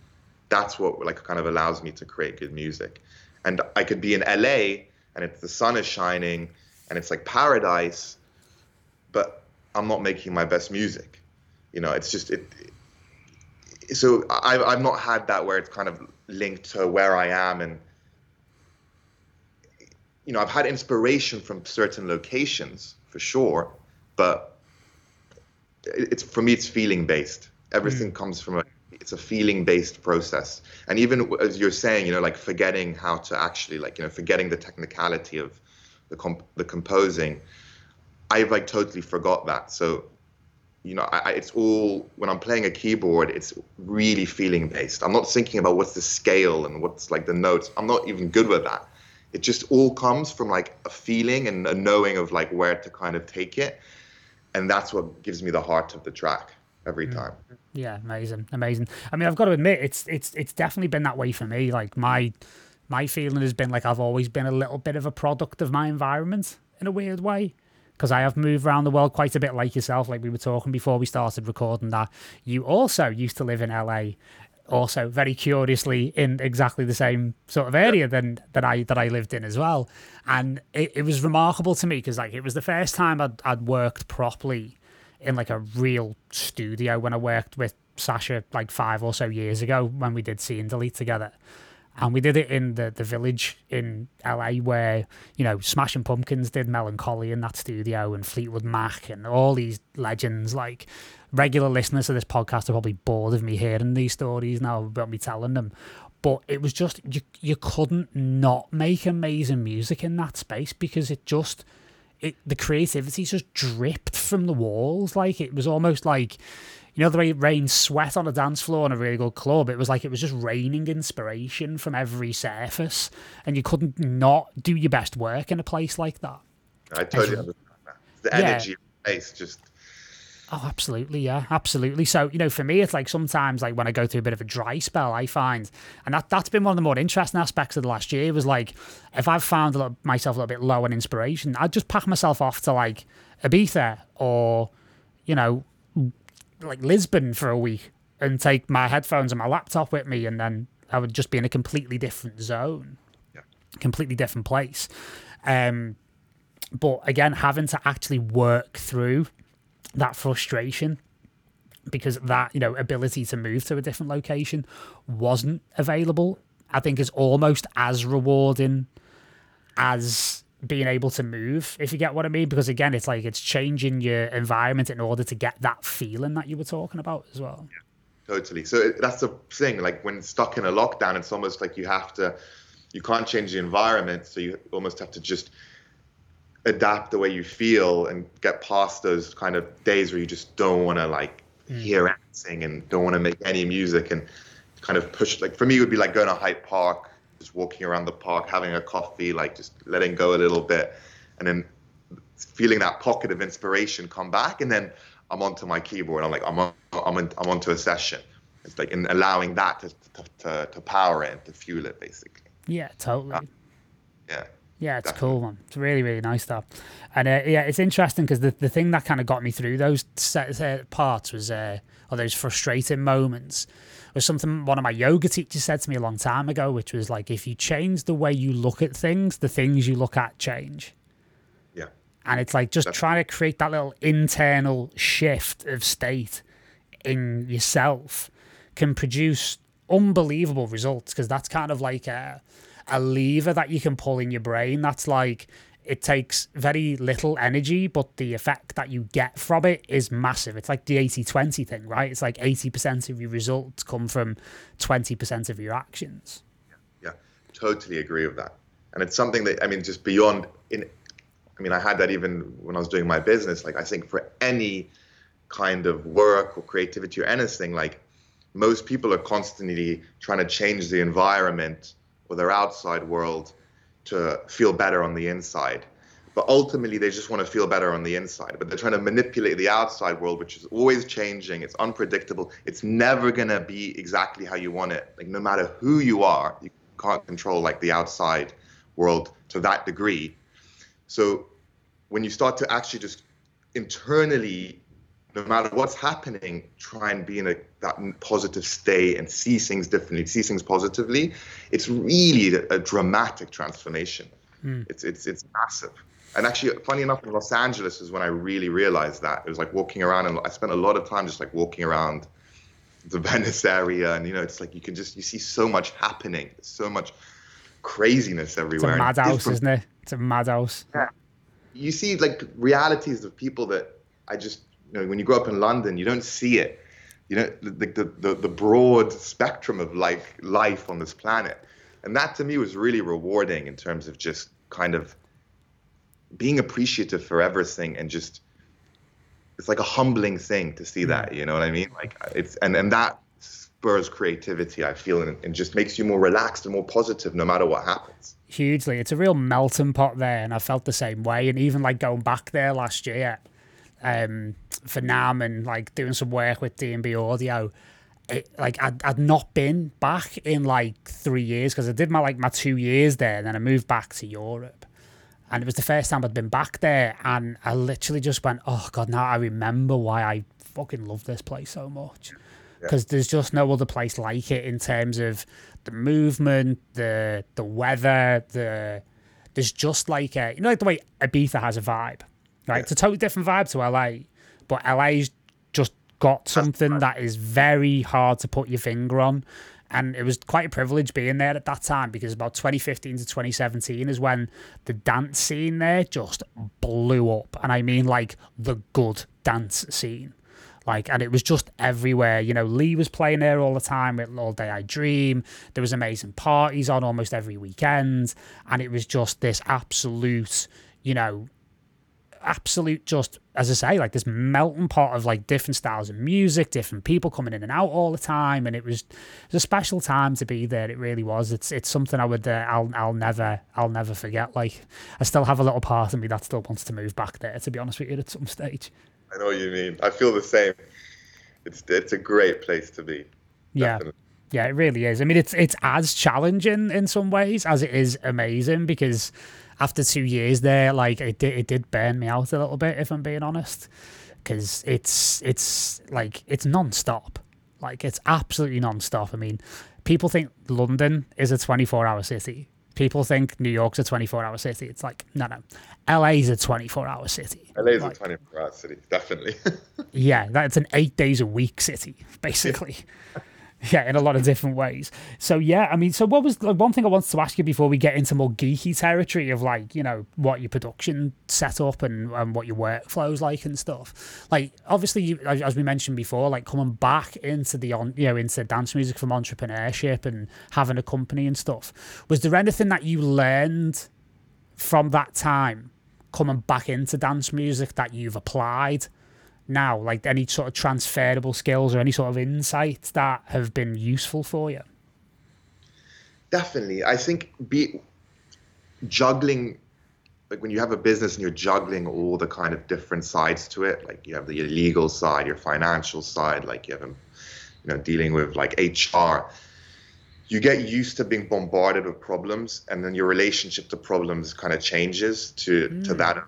that's what like kind of allows me to create good music and I could be in LA and it's the sun is shining and it's like paradise, but I'm not making my best music. You know, it's just it. so I've I've not had that where it's kind of linked to where I am and you know I've had inspiration from certain locations for sure, but it's for me it's feeling based. Everything mm. comes from a it's a feeling based process. And even as you're saying you know like forgetting how to actually like you know forgetting the technicality of the comp- the composing i've like totally forgot that. So you know I, it's all when i'm playing a keyboard it's really feeling based i'm not thinking about what's the scale and what's like the notes. I'm not even good with that. It just all comes from like a feeling and a knowing of like where to kind of take it. And that's what gives me the heart of the track every mm. time yeah, amazing, amazing. I mean, I've got to admit, it's it's it's definitely been that way for me. Like my my feeling has been like I've always been a little bit of a product of my environment in a weird way. Because I have moved around the world quite a bit, like yourself, like we were talking before we started recording. That you also used to live in LA, also very curiously in exactly the same sort of area than that I that I lived in as well. And it, it was remarkable to me because like it was the first time I'd, I'd worked properly in like a real studio when I worked with Sasha like five or so years ago when we did Scene Delete together. and we did it in the the village in LA where you know Smashing Pumpkins did Mellon Collie in that studio and Fleetwood Mac and all these legends like regular listeners to this podcast are probably bored of me hearing these stories now about me telling them but it was just you you couldn't not make amazing music in that space because it just it the creativity just dripped from the walls like it was almost like you know the way it rains sweat on a dance floor in a really good club it was like it was just raining inspiration from every surface and you couldn't not do your best work in a place like that I totally understand that. The Yeah. energy of the place just Oh, absolutely, yeah, absolutely. So, you know, for me, it's like sometimes, like when I go through a bit of a dry spell, I find, and that that's been one of the more interesting aspects of the last year. Was like, if I've found a little, myself a little bit low on inspiration, I'd just pack myself off to like Ibiza or, you know, like Lisbon for a week and take my headphones and my laptop with me, and then I would just be in a completely different zone, Yeah. completely different place. Um, but again, having to actually work through that frustration because that you know ability to move to a different location wasn't available i think is almost as rewarding as being able to move if you get what i mean because again it's like it's changing your environment in order to get that feeling that you were talking about as well Totally. So that's the thing. Like when stuck in a lockdown, it's almost like you have to, you can't change the environment. So you almost have to just adapt the way you feel and get past those kind of days where you just don't want to like mm. hear anything and don't want to make any music and kind of push. Like for me, it would be like going to Hyde Park, just walking around the park, having a coffee, like just letting go a little bit, and then feeling that pocket of inspiration come back, and then I'm onto my keyboard. I'm like, I'm on, I'm in, I'm onto a session. It's like in allowing that to to, to, to power it and to fuel it, basically. yeah totally Yeah. Yeah, it's cool, man. It's really, really nice that. And uh, yeah, it's interesting because the, the thing that kind of got me through those set, uh, parts was, uh, or those frustrating moments, was something one of my yoga teachers said to me a long time ago, which was like, if you change the way you look at things, the things you look at change. Yeah. And it's like just That's- trying to create that little internal shift of state in yourself can produce unbelievable results because that's kind of like a, a lever that you can pull in your brain. That's like it takes very little energy, but the effect that you get from it is massive. It's like the 80 20 thing, right? It's like 80% of your results come from 20% of your actions. Yeah, totally agree with that. And it's something that I mean, just beyond in. I mean, I had that even when I was doing my business. Like, I think for any kind of work or creativity or anything, like most people are constantly trying to change the environment or their outside world to feel better on the inside. But ultimately, they just want to feel better on the inside. But they're trying to manipulate the outside world, which is always changing. It's unpredictable. It's never going to be exactly how you want it. Like, no matter who you are, you can't control like the outside world to that degree. So when you start to actually just internally, no matter what's happening, try and be in a that positive state and see things differently, see things positively, it's really a, a dramatic transformation. Hmm. It's it's it's massive. And actually, funny enough, in Los Angeles is when I really realized that. It was like walking around, and I spent a lot of time just like walking around the *laughs* Venice area, and you know, it's like you can just you see so much happening, so much craziness everywhere. It's a madhouse, isn't it? It's a madhouse. you see like realities of people that I just you know when you grow up in London you don't see it you know the the, the, the broad spectrum of like life on this planet and that to me was really rewarding in terms of just kind of being appreciative for everything and just it's like a humbling thing to see mm. that you know what I mean like it's and and that spurs creativity I feel and, and just makes you more relaxed and more positive no matter what happens hugely. It's a real melting pot there, and I felt the same way. And even like going back there last year um, for NAMM and like doing some work with D&B Audio, it, like I'd, I'd not been back in like three years because I did my like my two years there, and then I moved back to Europe. And it was the first time I'd been back there, and I literally just went, "Oh God!" Now I remember why I fucking love this place so much because there's just no other place like it in terms of the movement, the the weather, the there's just like a you know like the way Ibiza has a vibe, right? It's a totally different vibe to LA, but LA's just got something that is very hard to put your finger on, and it was quite a privilege being there at that time because about 2015 to 2017 is when the dance scene there just blew up, and I mean like the good dance scene. Like, and it was just everywhere. You know, Lee was playing there all the time at All Day I Dream. There was amazing parties on almost every weekend, and it was just this absolute, you know, absolute just as I say, like this melting pot of like different styles of music, different people coming in and out all the time, and it was, it was a special time to be there. It really was. It's it's something I would uh, I'll I'll never I'll never forget. Like I still have a little part of me that still wants to move back there. To be honest with you, at some stage. I know what you mean. I feel the same. It's it's a great place to be. Yeah. Definitely. Yeah, it really is. I mean, it's it's as challenging in some ways as it is amazing because after two years there, like it did, it did burn me out a little bit, if I'm being honest, because it's it's like it's non-stop, like it's absolutely non-stop. I mean, people think London is a 24-hour city. People think New York's a 24-hour city. It's like no, no, LA's a 24-hour city. LA's like, a 24-hour city, definitely. *laughs* yeah, that's an eight days a week city, basically. *laughs* Yeah, in a lot of different ways. So yeah, I mean, so what was like, one thing I wanted to ask you before we get into more geeky territory of like, you know, what your production setup and, and what your workflows like and stuff. Like, obviously, you, as we mentioned before, like coming back into the on, you know, into dance music from entrepreneurship and having a company and stuff. Was there anything that you learned from that time coming back into dance music that you've applied? Now? Like any sort of transferable skills or any sort of insights that have been useful for you? Definitely. I think be juggling like when you have a business and you're juggling all the kind of different sides to it, like you have the legal side, your financial side, like you have you know dealing with like HR you get used to being bombarded with problems and then your relationship to problems kind of changes to mm. to that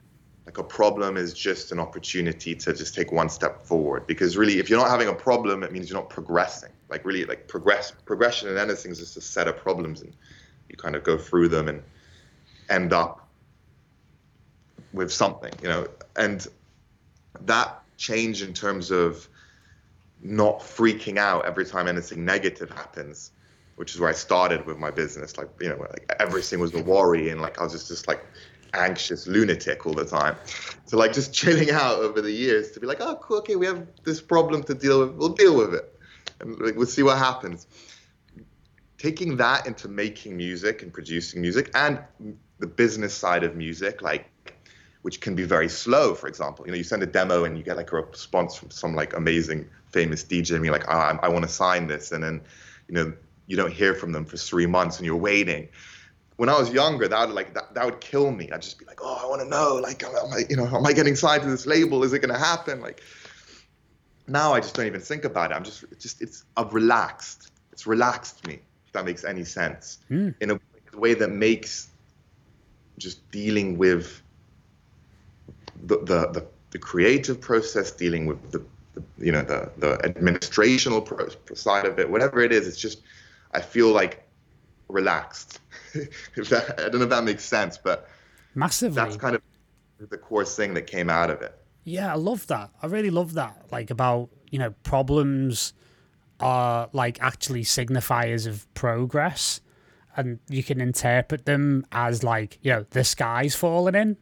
like a problem is just an opportunity to just take one step forward because really if you're not having a problem it means you're not progressing like really like progress progression in anything is just a set of problems and you kind of go through them and end up with something you know and that change in terms of not freaking out every time anything negative happens which is where I started with my business. Like, you know, like everything was a worry and like I was just, just like anxious lunatic all the time. So like just chilling out over the years to be like, oh, cool, okay, we have this problem to deal with. We'll deal with it, and like, we'll see what happens. Taking that into making music and producing music, and the business side of music, like which can be very slow. For example, you know, you send a demo and you get like a response from some like amazing famous DJ, and you're like, oh, I, I want to sign this, and then you know you don't hear from them for three months, and you're waiting when I was younger, that would like that, that would kill me. I'd just be like, oh, I want to know, like, am I, you know, am I getting signed to this label? Is it going to happen? Like, now I just don't even think about it. I'm just, it's just, it's, I've relaxed. It's relaxed me. If that makes any sense, mm. in a, a way that makes just dealing with the the the, the creative process, dealing with the, the you know the the administrational pro- side of it, whatever it is. It's just, I feel like relaxed. *laughs* if that, I don't know if that makes sense, but massively. That's kind of the core thing that came out of it. Yeah, I love that. I really love that. Like about you know problems are like actually signifiers of progress, and you can interpret them as like you know the sky's falling in,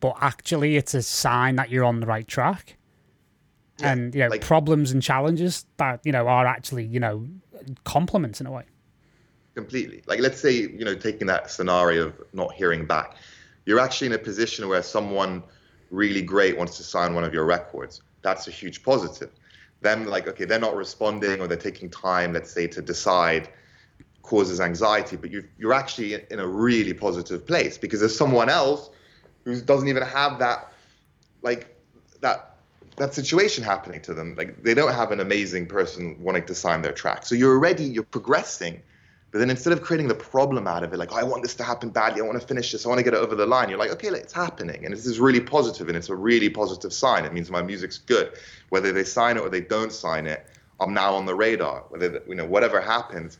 but actually it's a sign that you're on the right track. Yeah, and you know like, problems and challenges that you know are actually you know compliments in a way completely. Like let's say, you know, taking that scenario of not hearing back, you're actually in a position where someone really great wants to sign one of your records. That's a huge positive. Them like, okay, they're not responding or they're taking time, let's say, to decide causes anxiety, but you you're actually in a really positive place because there's someone else who doesn't even have that like that that situation happening to them. Like they don't have an amazing person wanting to sign their track. So you're already you're progressing but then instead of creating the problem out of it, like, oh, I want this to happen badly, I want to finish this, I want to get it over the line, you're like, okay, it's happening. And this is really positive, and it's a really positive sign. It means my music's good. Whether they sign it or they don't sign it, I'm now on the radar. Whether, you know, whatever happens,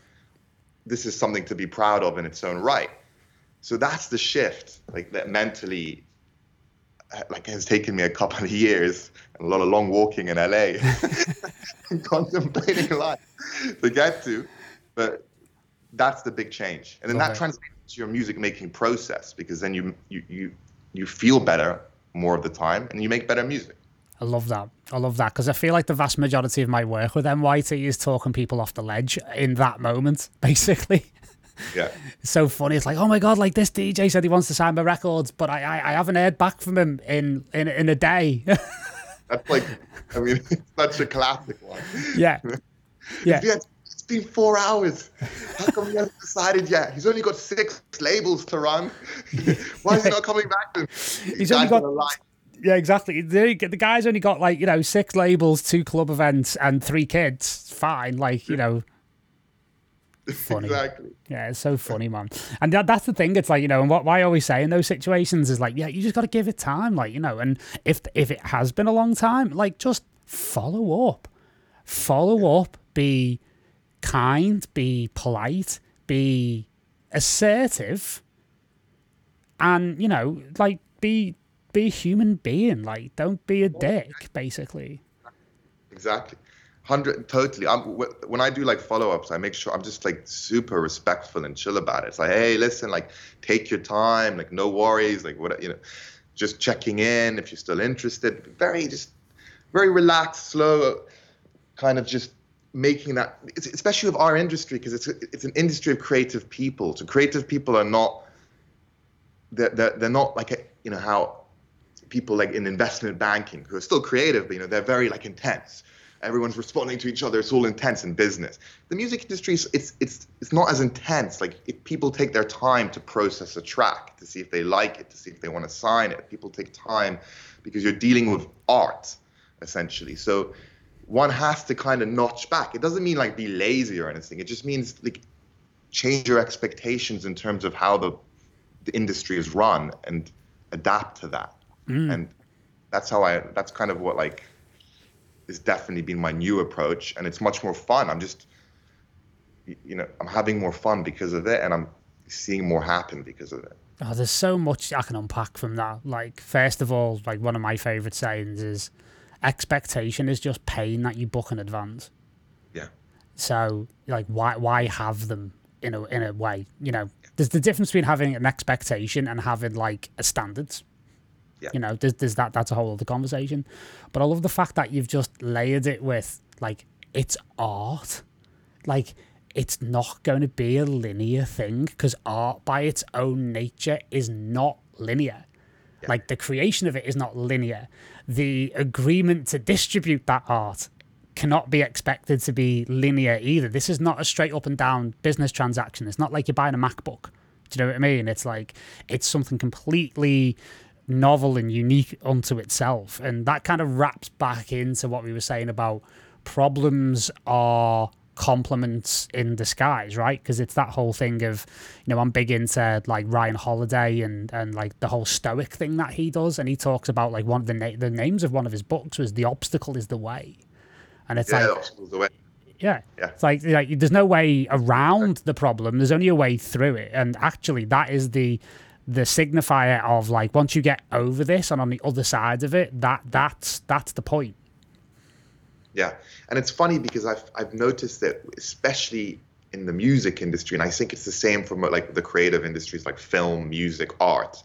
this is something to be proud of in its own right. So that's the shift, like that mentally, uh, like has taken me a couple of years and a lot of long walking in LA *laughs* *laughs* contemplating life to get to But that's the big change, and then Love that translates to your music making process because then you you you you feel better more of the time, and you make better music. I love that. I love that because I feel like the vast majority of my work with NYT is talking people off the ledge in that moment, *laughs* basically. Yeah. It's so funny. It's like, oh my god, like this DJ said he wants to sign my records, but I I, I haven't heard back from him in in, in a day. That's like, I mean, it's *laughs* such a classic one. yeah, *laughs* yeah. Four hours. How come he hasn't decided yet? He's only got six labels to run. *laughs* Why is he not coming back? To *laughs* He's only got- Yeah, exactly. The, the guy's only got like you know six labels, two club events, and three kids. Fine, like you know, *laughs* funny. Exactly. Yeah, it's so funny, man. And that, that's the thing. It's like you know, and what, what I always say in those situations is like, yeah, you just got to give it time, like you know. And if if it has been a long time, like just follow up, follow up, be kind, be polite, be assertive, and you know, like be be a human being. Like, don't be a dick, basically. Exactly. Hundred totally. I'm, when I do like follow ups, I make sure I'm just like super respectful and chill about it. It's like, hey, listen, like take your time, like no worries, like what you know, just checking in if you're still interested. Very just very relaxed, slow, kind of just making that. Especially with our industry because it's it's an industry of creative people. So creative people are not they're they're, they're not like a, you know how people like in investment banking who are still creative, but you know they're very like intense. Everyone's responding to each other. It's all intense in business. The music industry is it's it's it's not as intense. Like if people take their time to process a track to see if they like it, to see if they want to sign it. People take time because you're dealing with art essentially. So one has to kind of notch back. It doesn't mean like be lazy or anything. It just means like change your expectations in terms of how the the industry is run and adapt to that mm. and that's how i that's kind of what like has definitely been my new approach and it's much more fun i'm just you know i'm having more fun because of it and i'm seeing more happen because of it Oh, there's so much I can unpack from that. Like, first of all, like one of my favorite sayings is, "Expectation is just pain that you book in advance." yeah So, like, why why have them in a in a way? You know, there's the difference between having an expectation and having like a standards. Yeah. You know, there's, there's that. That's a whole other conversation. But I love the fact that you've just layered it with like it's art. Like it's not going to be a linear thing because art by its own nature is not linear. Like the creation of it is not linear. The agreement to distribute that art cannot be expected to be linear either. This is not a straight up and down business transaction. It's not like you're buying a MacBook. Do you know what I mean? It's like it's something completely novel and unique unto itself. And that kind of wraps back into what we were saying about problems are compliments in disguise, right? Because it's that whole thing of, you know, I'm big into like Ryan Holiday and and like the whole stoic thing that he does, and he talks about like one of the na- the names of one of his books was "The Obstacle Is the Way," and it's yeah like yeah. Yeah. It's like, like there's no way around the problem. There's only a way through it. And actually that is the the signifier of like once you get over this and on the other side of it, that that's that's the point. Yeah, and it's funny because I've I've noticed that especially in the music industry, and I think it's the same for like the creative industries like film, music, art.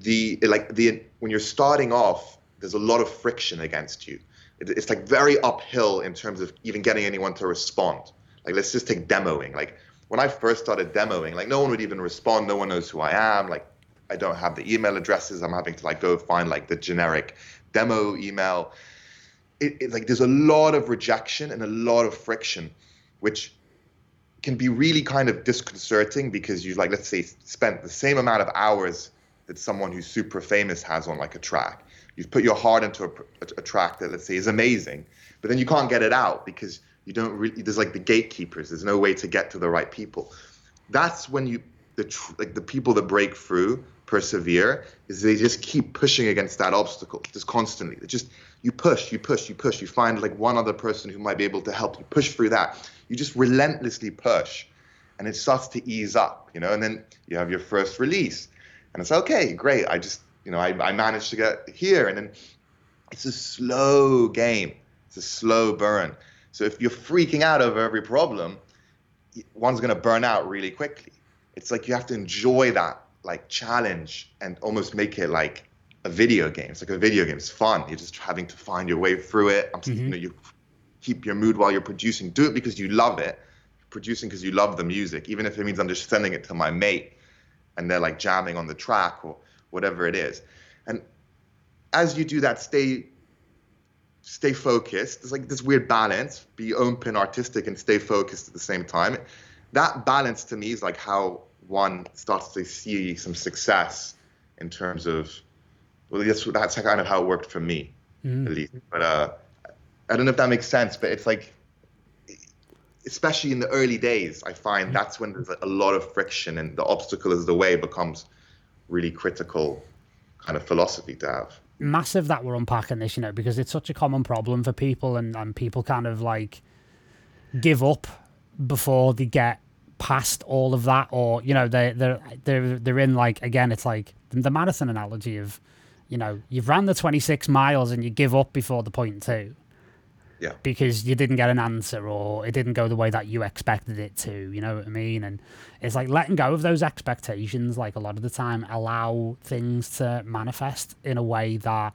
The like the when you're starting off, there's a lot of friction against you. It, it's like very uphill in terms of even getting anyone to respond. Like let's just take demoing. Like when I first started demoing, like no one would even respond. No one knows who I am. Like I don't have the email addresses. I'm having to like go find like the generic demo email it, it, like there's a lot of rejection and a lot of friction, which can be really kind of disconcerting because you like let's say spent the same amount of hours that someone who's super famous has on like a track. You've put your heart into a, a, a track that let's say is amazing, but then you can't get it out because you don't really. There's like the gatekeepers. There's no way to get to the right people. That's when you the tr- like the people that break through persevere is they just keep pushing against that obstacle just constantly. They just you push, you push, you push. You find like one other person who might be able to help you push through that. You just relentlessly push, and it starts to ease up, you know. And then you have your first release, and it's okay, great. I just you know I, I managed to get here, and then it's a slow game. It's a slow burn. So if you're freaking out over every problem, one's going to burn out really quickly. It's like you have to enjoy that like challenge and almost make it like a video game. It's like a video game. It's fun. You're just having to find your way through it. I'm, mm-hmm. You know, you keep your mood while you're producing. Do it because you love it. Producing because you love the music, even if it means I'm just sending it to my mate, and they're like jamming on the track or whatever it is. And as you do that, stay stay focused. It's like this weird balance. Be open, artistic, and stay focused at the same time. That balance to me is like how one starts to see some success in terms of well that's that's kind of how it worked for me mm. at least but uh i don't know if that makes sense but it's like especially in the early days i find mm. that's when there's a lot of friction and the obstacle is the way becomes really critical kind of philosophy to have massive that we're unpacking this you know because it's such a common problem for people and, and people kind of like give up before they get past all of that, or you know, they they're they're they're in like again, it's like the marathon analogy of, you know, you've ran the twenty six miles and you give up before the point two. Yeah. Because you didn't get an answer or it didn't go the way that you expected it to, you know what I mean? And it's like letting go of those expectations, like a lot of the time, allow things to manifest in a way that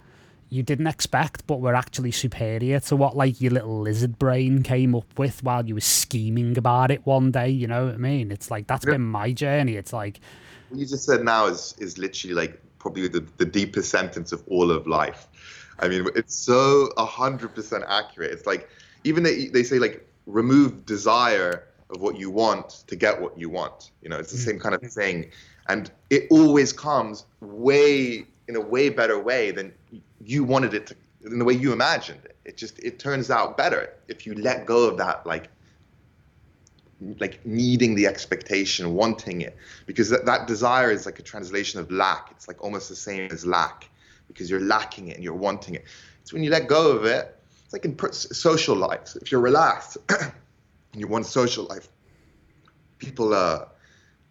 you didn't expect, but were actually superior to what like your little lizard brain came up with while you were scheming about it one day. You know what I mean? It's like that's yeah. been my journey. It's like what you just said now is is literally like probably the, the deepest sentence of all of life. I mean, it's so hundred percent accurate. It's like even they they say like remove desire of what you want to get what you want. You know, it's the mm. same kind of thing, and it always comes way in a way better way than you wanted it to in the way you imagined it. It just it turns out better if you let go of that like like needing the expectation, wanting it, because that, that desire is like a translation of lack. It's like almost the same as lack, because you're lacking it and you're wanting it. It's when you let go of it. It's like in social life. If you're relaxed *clears throat* and you want social life, people uh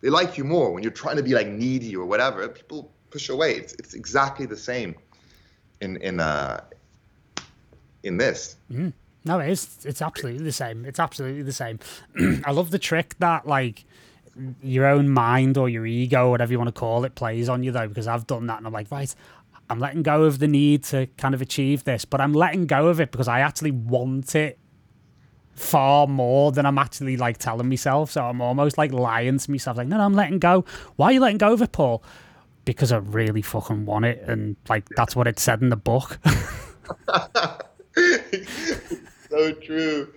they like you more when you're trying to be like needy or whatever. People push away. It's it's exactly the same in in uh in this. Mm. No, it is. It's absolutely the same. It's absolutely the same. *clears throat* I love the trick that like your own mind or your ego, whatever you want to call it, plays on you though, because I've done that and I'm like, right, I'm letting go of the need to kind of achieve this, but I'm letting go of it because I actually want it far more than I'm actually like telling myself. So I'm almost like lying to myself, like, no, no, I'm letting go. Why are you letting go of it, Paul? because I really fucking want it, and like that's what it said in the book. *laughs* *laughs* so true.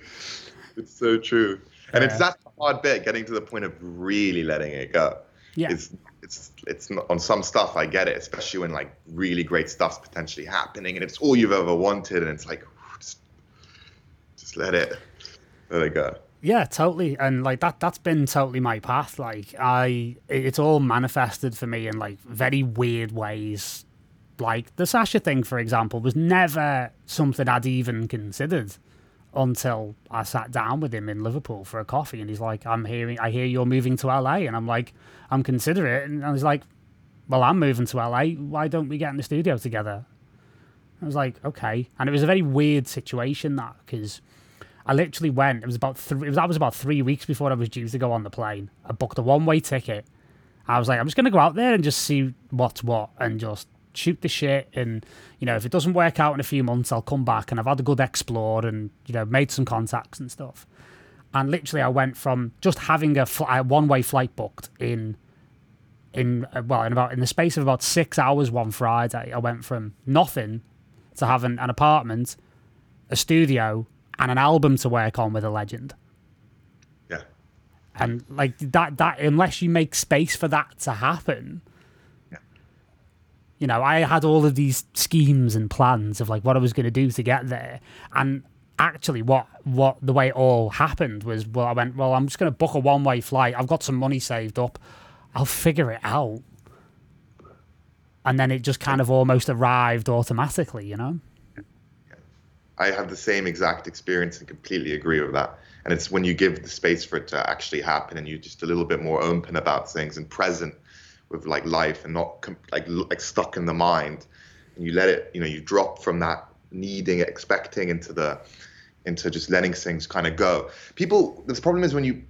It's so true, and yeah. it's that hard bit getting to the point of really letting it go. Yeah. It's it's it's not, on some stuff I get it, especially when like really great stuff's potentially happening, and it's all you've ever wanted, and it's like just just let it let it go. Yeah, totally. And like that that's been totally my path. Like I it's all manifested for me in like very weird ways. Like the Sasha thing, for example, was never something I'd even considered until I sat down with him in Liverpool for a coffee and he's like, I'm hearing I hear you're moving to LA and I'm like, I'm considering and I was like, Well, I'm moving to LA, why don't we get in the studio together? I was like, okay. And it was a very weird situation that because I literally went. It was about three. It was, that was about three weeks before I was due to go on the plane. I booked a one-way ticket. I was like, I'm just gonna go out there and just see what's what, and just shoot the shit. And you know, if it doesn't work out in a few months, I'll come back. And I've had a good explore, and you know, made some contacts and stuff. And literally, I went from just having a, fl- a one-way flight booked in in uh, well in about in the space of about six hours one Friday. I went from nothing to having an apartment, a studio, and an album to work on with a legend. Yeah. And like that that unless you make space for that to happen. You know, I had all of these schemes and plans of like what I was going to do to get there and actually what what the way it all happened was well I went well I'm just going to book a one way flight. I've got some money saved up. I'll figure it out. And then it just kind of almost arrived automatically, you know? I have the same exact experience and completely agree with that. And it's when you give the space for it to actually happen and you're just a little bit more open about things and present with like life and not com- like like stuck in the mind and you let it you know you drop from that needing expecting into the into just letting things kind of go people the problem is when you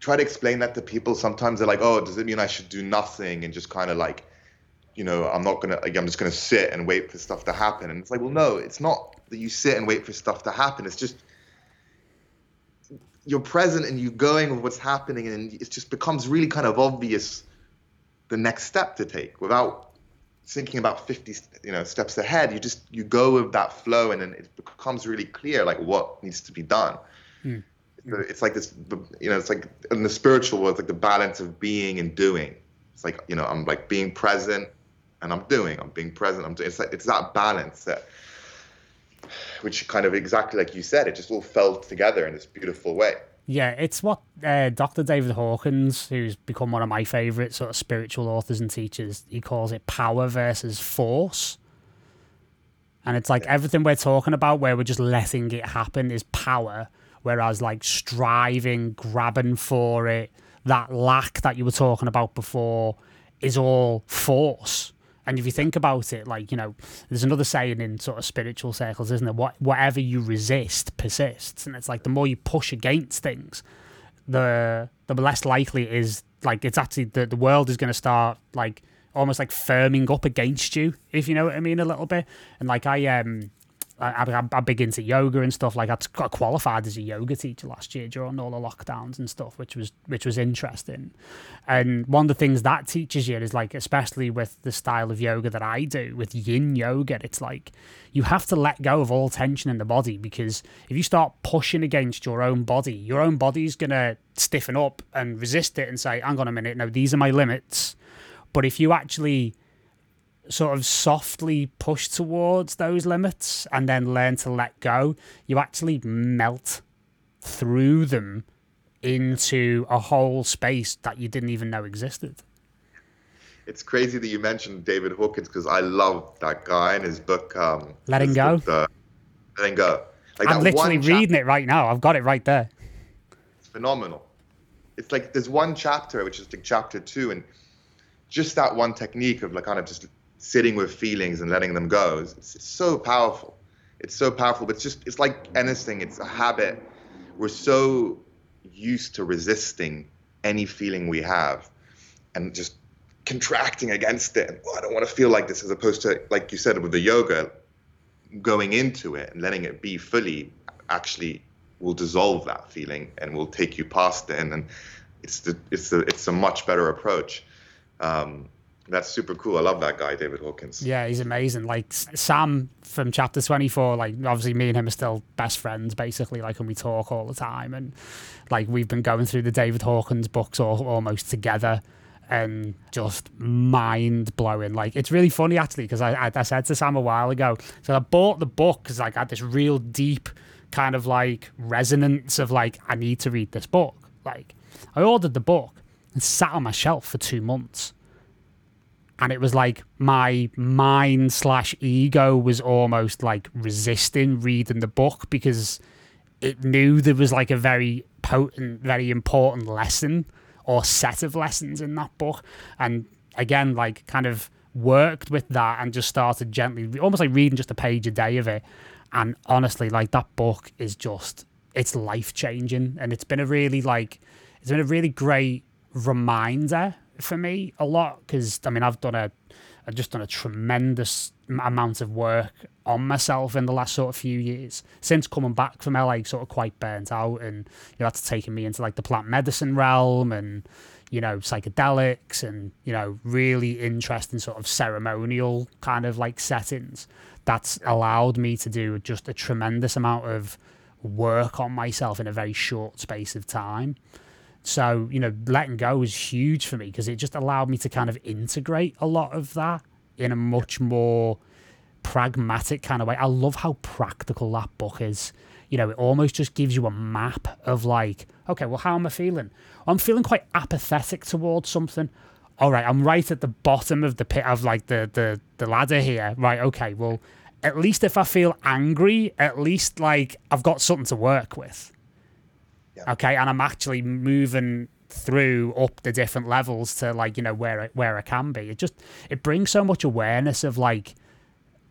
try to explain that to people, sometimes they're like, "Oh, does it mean I should do nothing and just kind of like, you know, I'm not gonna, like, I'm just gonna sit and wait for stuff to happen?" And it's like, well, no, it's not that you sit and wait for stuff to happen. It's just you're present and you're going with what's happening, and it just becomes really kind of obvious the next step to take without thinking about 50 you know steps ahead. You just you go with that flow and then it becomes really clear like what needs to be done. Mm. it's like this you know it's like in the spiritual world it's like the balance of being and doing. It's like you know i'm like being present and i'm doing. I'm being present. I'm doing it's like it's that balance that which kind of exactly like you said it just all fell together in this beautiful way yeah, it's what uh, Dr. David Hawkins, who's become one of my favourite sort of spiritual authors and teachers, he calls it power versus force. And it's like everything we're talking about where we're just letting it happen is power, whereas like striving, grabbing for it, that lack that you were talking about before is all force. And if you think about it, like, you know, there's another saying in sort of spiritual circles, isn't there? What, whatever you resist persists. And it's like the more you push against things, the the less likely it is like it's actually the, the world is going to start like almost like firming up against you, if you know what I mean, a little bit. And like I um I, am big into yoga and stuff. Like I got qualified as a yoga teacher last year during all the lockdowns and stuff, which was which was interesting. And one of the things that teaches you is like, especially with the style of yoga that I do with Yin yoga, it's like you have to let go of all tension in the body because if you start pushing against your own body, your own body's gonna stiffen up and resist it and say, "Hang on a minute, no, these are my limits." But if you actually sort of softly push towards those limits and then learn to let go, you actually melt through them into a whole space that you didn't even know existed. It's crazy that you mentioned David Hawkins because I love that guy and his book. Um, Letting Go. Book, uh, Letting Go. Like I'm literally reading it right now. I've got it right there. It's phenomenal. It's like there's one chapter, which is like chapter two, and just that one technique of like kind of just sitting with feelings and letting them go. It's, it's so powerful. It's so powerful, but it's just it's like anything. It's a habit. We're so used to resisting any feeling we have, and just contracting against it. And, oh, I don't want to feel like this, as opposed to like you said with the yoga, going into it and letting it be fully actually will dissolve that feeling and will take you past it. And, and it's the it's the it's a much better approach. Um, that's super cool. I love that guy, David Hawkins. Yeah, he's amazing. Like Sam from chapter 24, like obviously me and him are still best friends basically, like when we talk all the time. And like we've been going through the David Hawkins books all, almost together and just mind blowing. Like it's really funny actually because I, I, I said to Sam a while ago, so I bought the book because like I had this real deep kind of like resonance of like I need to read this book. Like I ordered the book and sat on my shelf for two months and it was like my mind slash ego was almost like resisting reading the book because it knew there was like a very potent, very important lesson or set of lessons in that book. And again, like kind of worked with that and just started gently, almost like reading just a page a day of it. And honestly, like that book is just, it's life changing. And it's been a really like, it's been a really great reminder for me a lot because I mean I've done a I've just done a tremendous amount of work on myself in the last sort of few years since coming back from LA, sort of quite burnt out, and you know that's taken me into like the plant medicine realm and you know psychedelics and you know really interesting sort of ceremonial kind of like settings. That's allowed me to do just a tremendous amount of work on myself in a very short space of time. So, you know, letting go was huge for me because it just allowed me to kind of integrate a lot of that in a much more pragmatic kind of way. I love how practical that book is. You know, it almost just gives you a map of like, okay, well, how am I feeling? I'm feeling quite apathetic towards something. All right, I'm right at the bottom of the pit of like the the the ladder here. Right, okay, well, at least if I feel angry, at least like I've got something to work with. Yeah. Okay, and I'm actually moving through up the different levels to like you know where I, where I can be. It just it brings so much awareness of like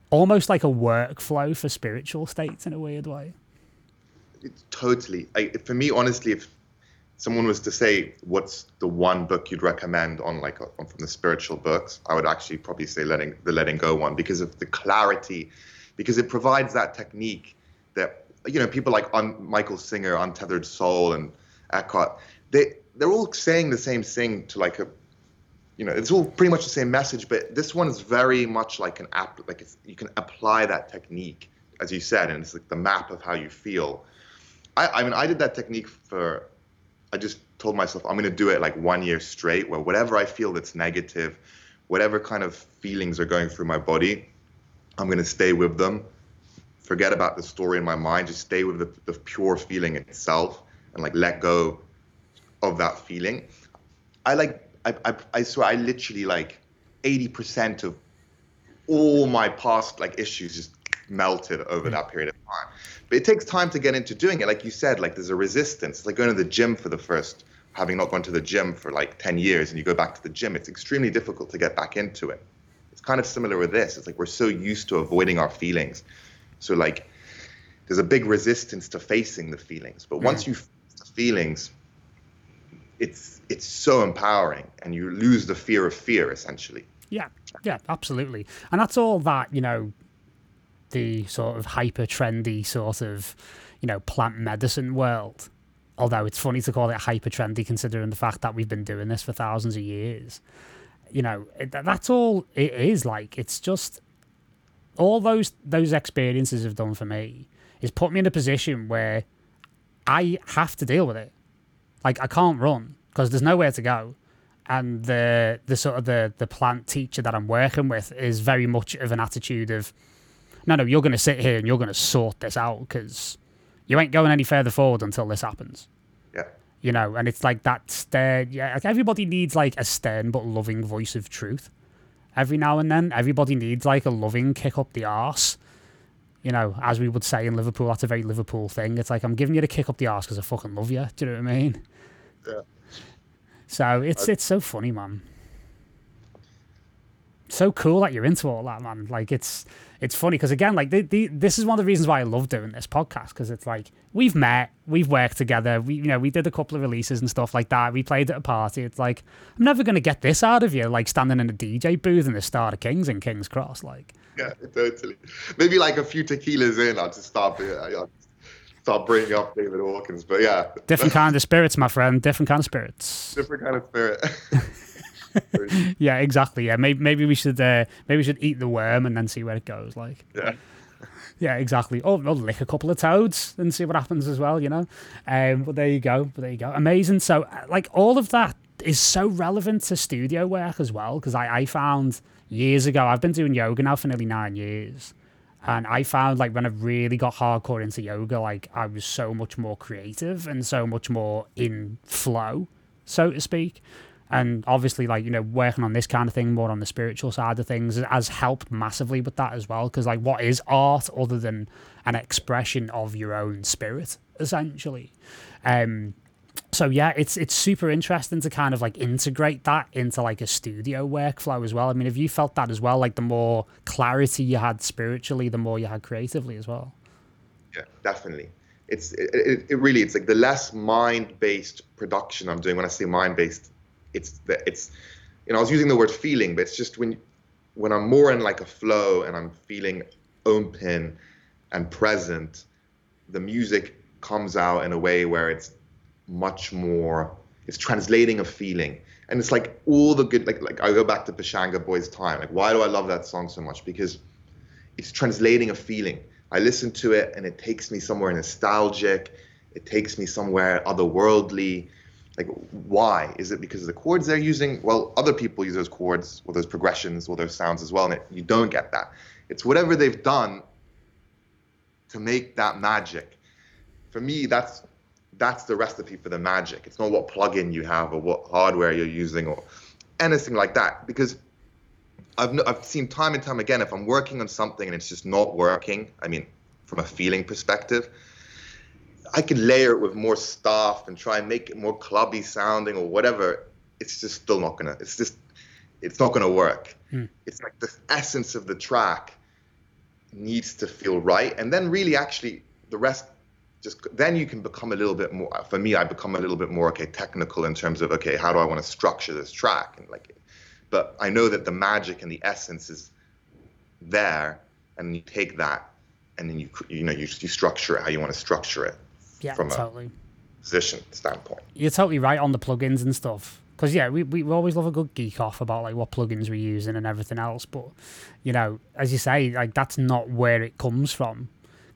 almost like a workflow for spiritual states in a weird way. It's totally. I, for me, honestly, if someone was to say, "What's the one book you'd recommend on like on, from the spiritual books?" I would actually probably say letting the letting go one because of the clarity, because it provides that technique that you know people like on Michael Singer, Untethered Soul, and Eckhart. They they're all saying the same thing to like a you know it's all pretty much the same message but this one is very much like an app like you can apply that technique as you said and it's like the map of how you feel I, I mean i did that technique for i just told myself i'm going to do it like one year straight where whatever i feel that's negative whatever kind of feelings are going through my body i'm going to stay with them forget about the story in my mind just stay with the, the pure feeling itself and like let go of that feeling i like I, I, I swear I literally like 80% of all my past like issues just melted over mm. that period of time. But it takes time to get into doing it. Like you said, like there's a resistance. It's like going to the gym for the first, having not gone to the gym for like 10 years and you go back to the gym. It's extremely difficult to get back into it. It's kind of similar with this. It's like we're so used to avoiding our feelings. So like there's a big resistance to facing the feelings. But once mm. you face the feelings, it's it's so empowering and you lose the fear of fear essentially yeah yeah absolutely and that's all that you know the sort of hyper trendy sort of you know plant medicine world although it's funny to call it hyper trendy considering the fact that we've been doing this for thousands of years you know that's all it is like it's just all those those experiences have done for me is put me in a position where i have to deal with it like I can't run because there's nowhere to go. And the the sort of the the plant teacher that I'm working with is very much of an attitude of, no, no, you're going to sit here and you're going to sort this out because you ain't going any further forward until this happens. Yeah. You know, and it's like that stern. Yeah, like everybody needs like a stern but loving voice of truth. Every now and then, everybody needs like a loving kick up the arse you know, as we would say in Liverpool, that's a very Liverpool thing. It's like I'm giving you the kick up the arse because I fucking love you. Do you know what I mean? Yeah. So it's I, it's so funny, man. So cool that you're into all that, man. Like it's it's funny because again, like the, the, this is one of the reasons why I love doing this podcast because it's like we've met, we've worked together, we you know we did a couple of releases and stuff like that. We played at a party. It's like I'm never gonna get this out of you, like standing in a DJ booth in the Star of Kings in King's Cross, like *laughs* yeah, totally. Maybe like a few tequilas in, I'll just start, uh, I'll start bringing up David Hawkins. But yeah, different kind of spirits, my friend. Different kind of spirits. Different kind of spirit. *laughs* *laughs* yeah, exactly. Yeah, maybe maybe we should uh, maybe we should eat the worm and then see where it goes. Like, yeah, yeah, exactly. Or, or lick a couple of toads and see what happens as well. You know, um, but there you go. But there you go. Amazing. So, uh, like, all of that is so relevant to studio work as well because I I found years ago. I've been doing yoga now for nearly nine years. And I found like when I really got hardcore into yoga, like I was so much more creative and so much more in flow, so to speak. And obviously, like, you know, working on this kind of thing more on the spiritual side of things has helped massively with that as well. Because, like, what is art other than an expression of your own spirit, essentially? Um, so yeah, it's it's super interesting to kind of like integrate that into like a studio workflow as well. I mean, have you felt that as well? Like the more clarity you had spiritually, the more you had creatively as well. Yeah, definitely. It's it, it, it really it's like the less mind based production I'm doing. When I say mind based, it's the it's you know I was using the word feeling, but it's just when when I'm more in like a flow and I'm feeling open and present, the music comes out in a way where it's much more it's translating a feeling. And it's like all the good like like i go back to Pachanga Boys' time. Like why do i love that song so much? Because it's translating a feeling. I listen to it and it takes me somewhere nostalgic. It takes me somewhere otherworldly like why is it because of the chords they're using well other people use those chords or those progressions or those sounds as well and it, you don't get that it's whatever they've done to make that magic for me that's that's the recipe for the magic. It's not what plugin you have or what hardware you're using or anything like that. Because I've I've seen time and time again if I'm working on something and it's just not working. I mean, from a feeling perspective, I can layer it with more stuff and try and make it more clubby sounding or whatever. It's just still not gonna. It's just it's not gonna work. Hmm. It's like the essence of the track needs to feel right, and then really actually the rest just then you can become a little bit more for me i become a little bit more okay technical in terms of okay how do i want to structure this track and like but i know that the magic and the essence is there and you take that and then you you know you, you structure it how you want to structure it yeah from totally a position standpoint you're totally right on the plugins and stuff because yeah we, we always love a good geek off about like what plugins we're using and everything else but you know as you say like that's not where it comes from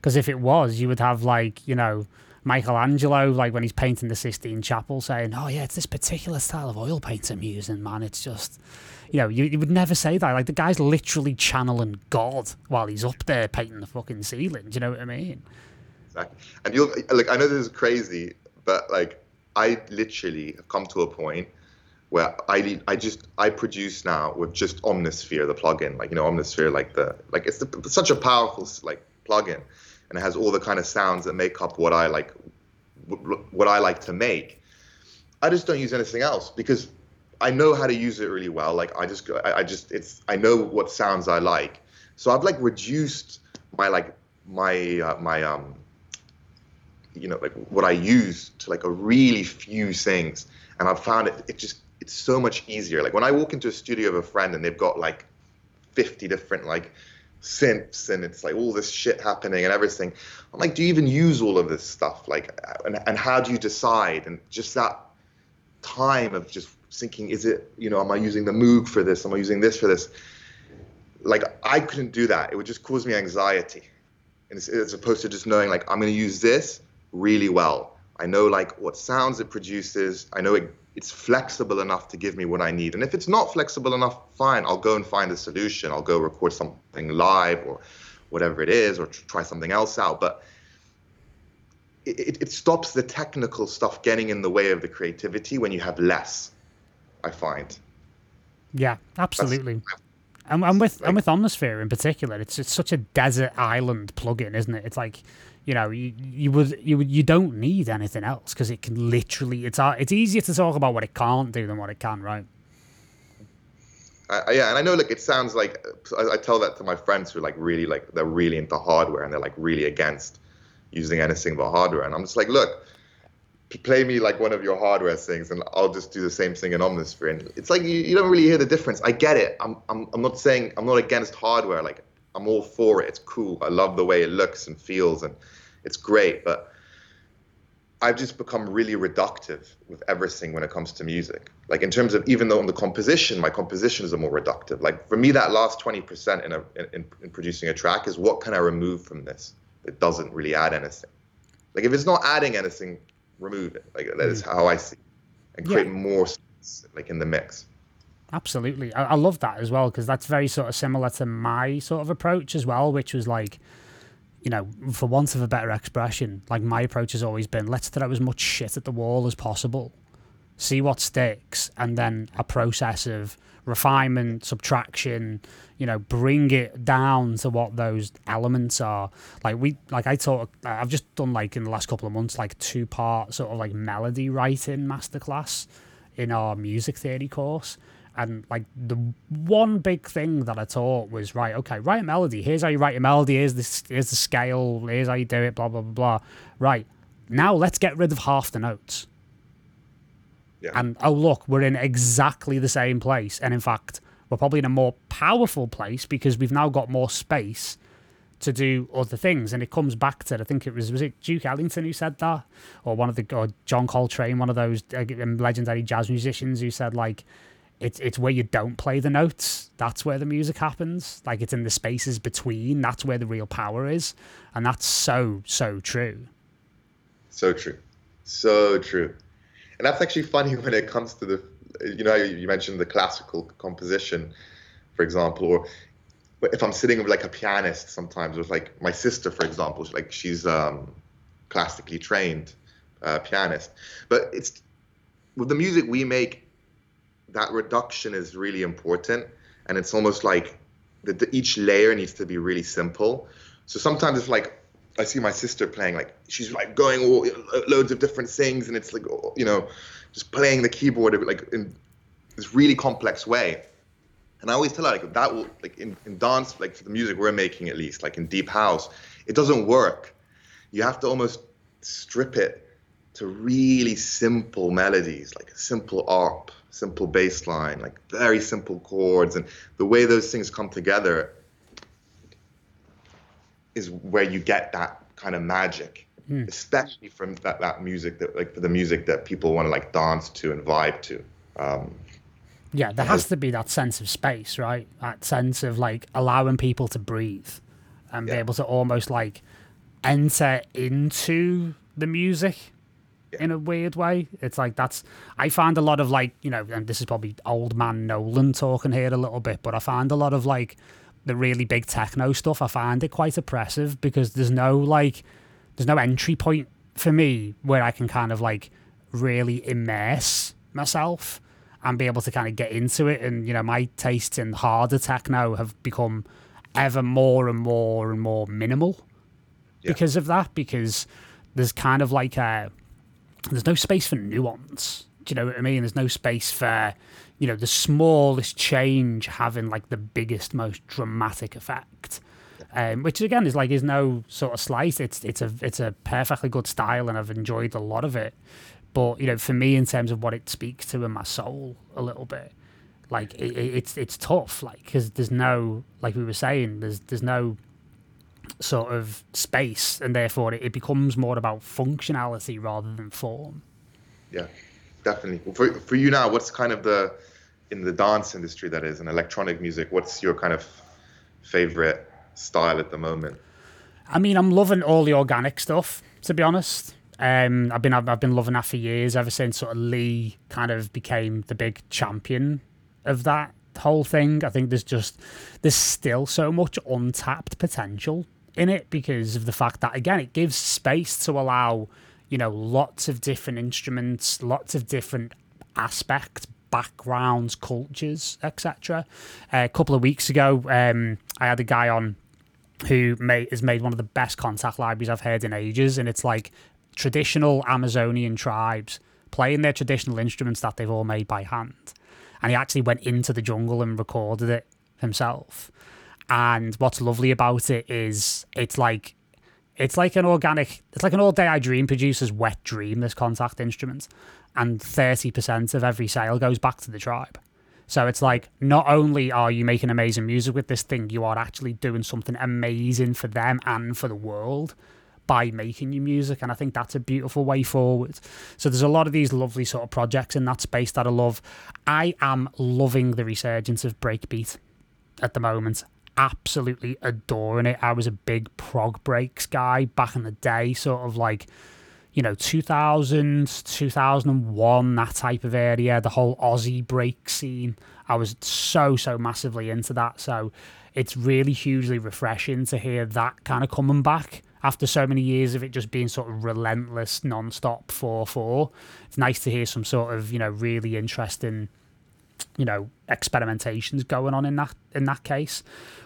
because if it was, you would have like you know Michelangelo, like when he's painting the Sistine Chapel, saying, "Oh yeah, it's this particular style of oil paint I'm using, man. It's just." You know, you, you would never say that. Like the guy's literally channeling God while he's up there painting the fucking ceiling. Do you know what I mean? Exactly. And you'll like I know this is crazy, but like I literally have come to a point where I I just I produce now with just Omnisphere, the plugin. Like you know, Omnisphere, like the like it's the, such a powerful like plugin and it has all the kind of sounds that make up what I like what I like to make. I just don't use anything else because I know how to use it really well. Like I just I, I just it's I know what sounds I like. So I've like reduced my like my uh, my um you know like what I use to like a really few things and I've found it it just it's so much easier. Like when I walk into a studio of a friend and they've got like 50 different like synths and it's like all this shit happening and everything. I'm like, do you even use all of this stuff? Like, uh, and, and how do you decide? And just that time of just thinking, is it, you know, am I using the Moog for this? Am I using this for this? Like, I couldn't do that. It would just cause me anxiety. And as opposed to just knowing, like, I'm going to use this really well. I know, like, what sounds it produces. I know it it's flexible enough to give me what I need. And if it's not flexible enough, fine, I'll go and find a solution. I'll go record something live or whatever it is, or try something else out. But it, it stops the technical stuff getting in the way of the creativity when you have less. I find. Yeah, absolutely. and, and with like, and with Omnisphere in particular, it's it's such a desert island plugin, isn't it? It's like you know, you, you would you would you don't need anything else because it can literally it's it's easier to talk about what it can't do than what it can, right? Uh, yeah, and I know like it sounds like I, I, tell that to my friends who like really like they're really into hardware and they're like really against using anything but hardware, and I'm just like, look, play me like one of your hardware things, and I'll just do the same thing in Omnisphere, and it's like you, you don't really hear the difference. I get it. I'm I'm I'm not saying I'm not against hardware. Like I'm all for it. It's cool. I love the way it looks and feels, and it's great. But I've just become really reductive with everything when it comes to music. Like in terms of even though on the composition, my compositions are more reductive. Like for me, that last 20% in, a, in, in producing a track is what can I remove from this? that doesn't really add anything. Like if it's not adding anything, remove it. Like that is mm. how I see, it. and create yeah. more like in the mix. Absolutely. I, I love that as well because that's very sort of similar to my sort of approach as well, which was like, you know, for want of a better expression, like my approach has always been let's throw as much shit at the wall as possible, see what sticks, and then a process of refinement, subtraction, you know, bring it down to what those elements are. Like we, like I taught, I've just done like in the last couple of months, like two part sort of like melody writing masterclass in our music theory course. And like the one big thing that I taught was right, okay, write a melody. Here's how you write a melody. Here's this. Here's the scale. Here's how you do it. Blah blah blah blah. Right now, let's get rid of half the notes. Yeah. And oh look, we're in exactly the same place. And in fact, we're probably in a more powerful place because we've now got more space to do other things. And it comes back to I think it was was it Duke Ellington who said that, or one of the or John Coltrane, one of those uh, legendary jazz musicians who said like it's it's where you don't play the notes. That's where the music happens. Like it's in the spaces between. That's where the real power is, and that's so so true. So true, so true, and that's actually funny *laughs* when it comes to the. You know, you mentioned the classical composition, for example, or if I'm sitting with like a pianist sometimes, with like my sister, for example, like she's um, classically trained uh, pianist, but it's with the music we make that reduction is really important, and it's almost like the, the, each layer needs to be really simple. So sometimes it's like I see my sister playing, like she's like going all uh, loads of different things, and it's like oh, you know, just playing the keyboard like in this really complex way. And I always tell her like that will like in, in dance, like for the music we're making at least, like in deep house, it doesn't work. You have to almost strip it to really simple melodies, like a simple arp, simple bass line, like very simple chords, and the way those things come together is where you get that kind of magic, mm. especially from that, that music that like for the music that people want to like dance to and vibe to. Um, yeah, there has to be that sense of space, right? That sense of like allowing people to breathe and yeah. be able to almost like enter into the music yeah. in a weird way. It's like that's I find a lot of like, you know, and this is probably old man Nolan talking here a little bit, but I find a lot of like the really big techno stuff, I find it quite oppressive because there's no like there's no entry point for me where I can kind of like really immerse myself and be able to kind of get into it. And, you know, my tastes in harder techno have become ever more and more and more minimal yeah. because of that, because there's kind of like a, there's no space for nuance. Do you know what I mean? There's no space for, you know, the smallest change having like the biggest, most dramatic effect. Um, which again is like is no sort of slice. It's it's a it's a perfectly good style, and I've enjoyed a lot of it. But you know, for me, in terms of what it speaks to in my soul, a little bit, like it, it's it's tough, like because there's no, like we were saying, there's there's no sort of space, and therefore it, becomes more about functionality rather than form. Yeah, definitely. For for you now, what's kind of the in the dance industry that is in electronic music? What's your kind of favorite style at the moment? I mean, I'm loving all the organic stuff. To be honest, um, I've been I've, I've been loving that for years. Ever since sort of Lee kind of became the big champion of that whole thing. I think there's just there's still so much untapped potential in it because of the fact that again it gives space to allow you know lots of different instruments, lots of different aspects, backgrounds, cultures, etc. Uh, a couple of weeks ago, um, I had a guy on who made, has made one of the best Kontakt libraries I've heard in ages, and it's like traditional Amazonian tribes playing their traditional instruments that they've all made by hand. And he actually went into the jungle and recorded it himself. And what's lovely about it is it's like it's like an organic it's like an all day I dream producer's wet dream, this Kontakt instrument. And thirty percent of every sale goes back to the tribe. So it's like not only are you making amazing music with this thing, you are actually doing something amazing for them and for the world by making your music. And I think that's a beautiful way forward. So there's a lot of these lovely sort of projects in that space that I love. I am loving the resurgence of breakbeat at the moment. Absolutely adoring it. I was a big prog breaks guy back in the day, sort of like you know, 2000, 2001, that type of area, the whole Aussie break scene. I was so, so massively into that. So it's really hugely refreshing to hear that kind of coming back after so many years of it just being sort of relentless, non-stop 4-4, it's nice to hear some sort of, you know, really interesting, you know, experimentations going on in that in that case.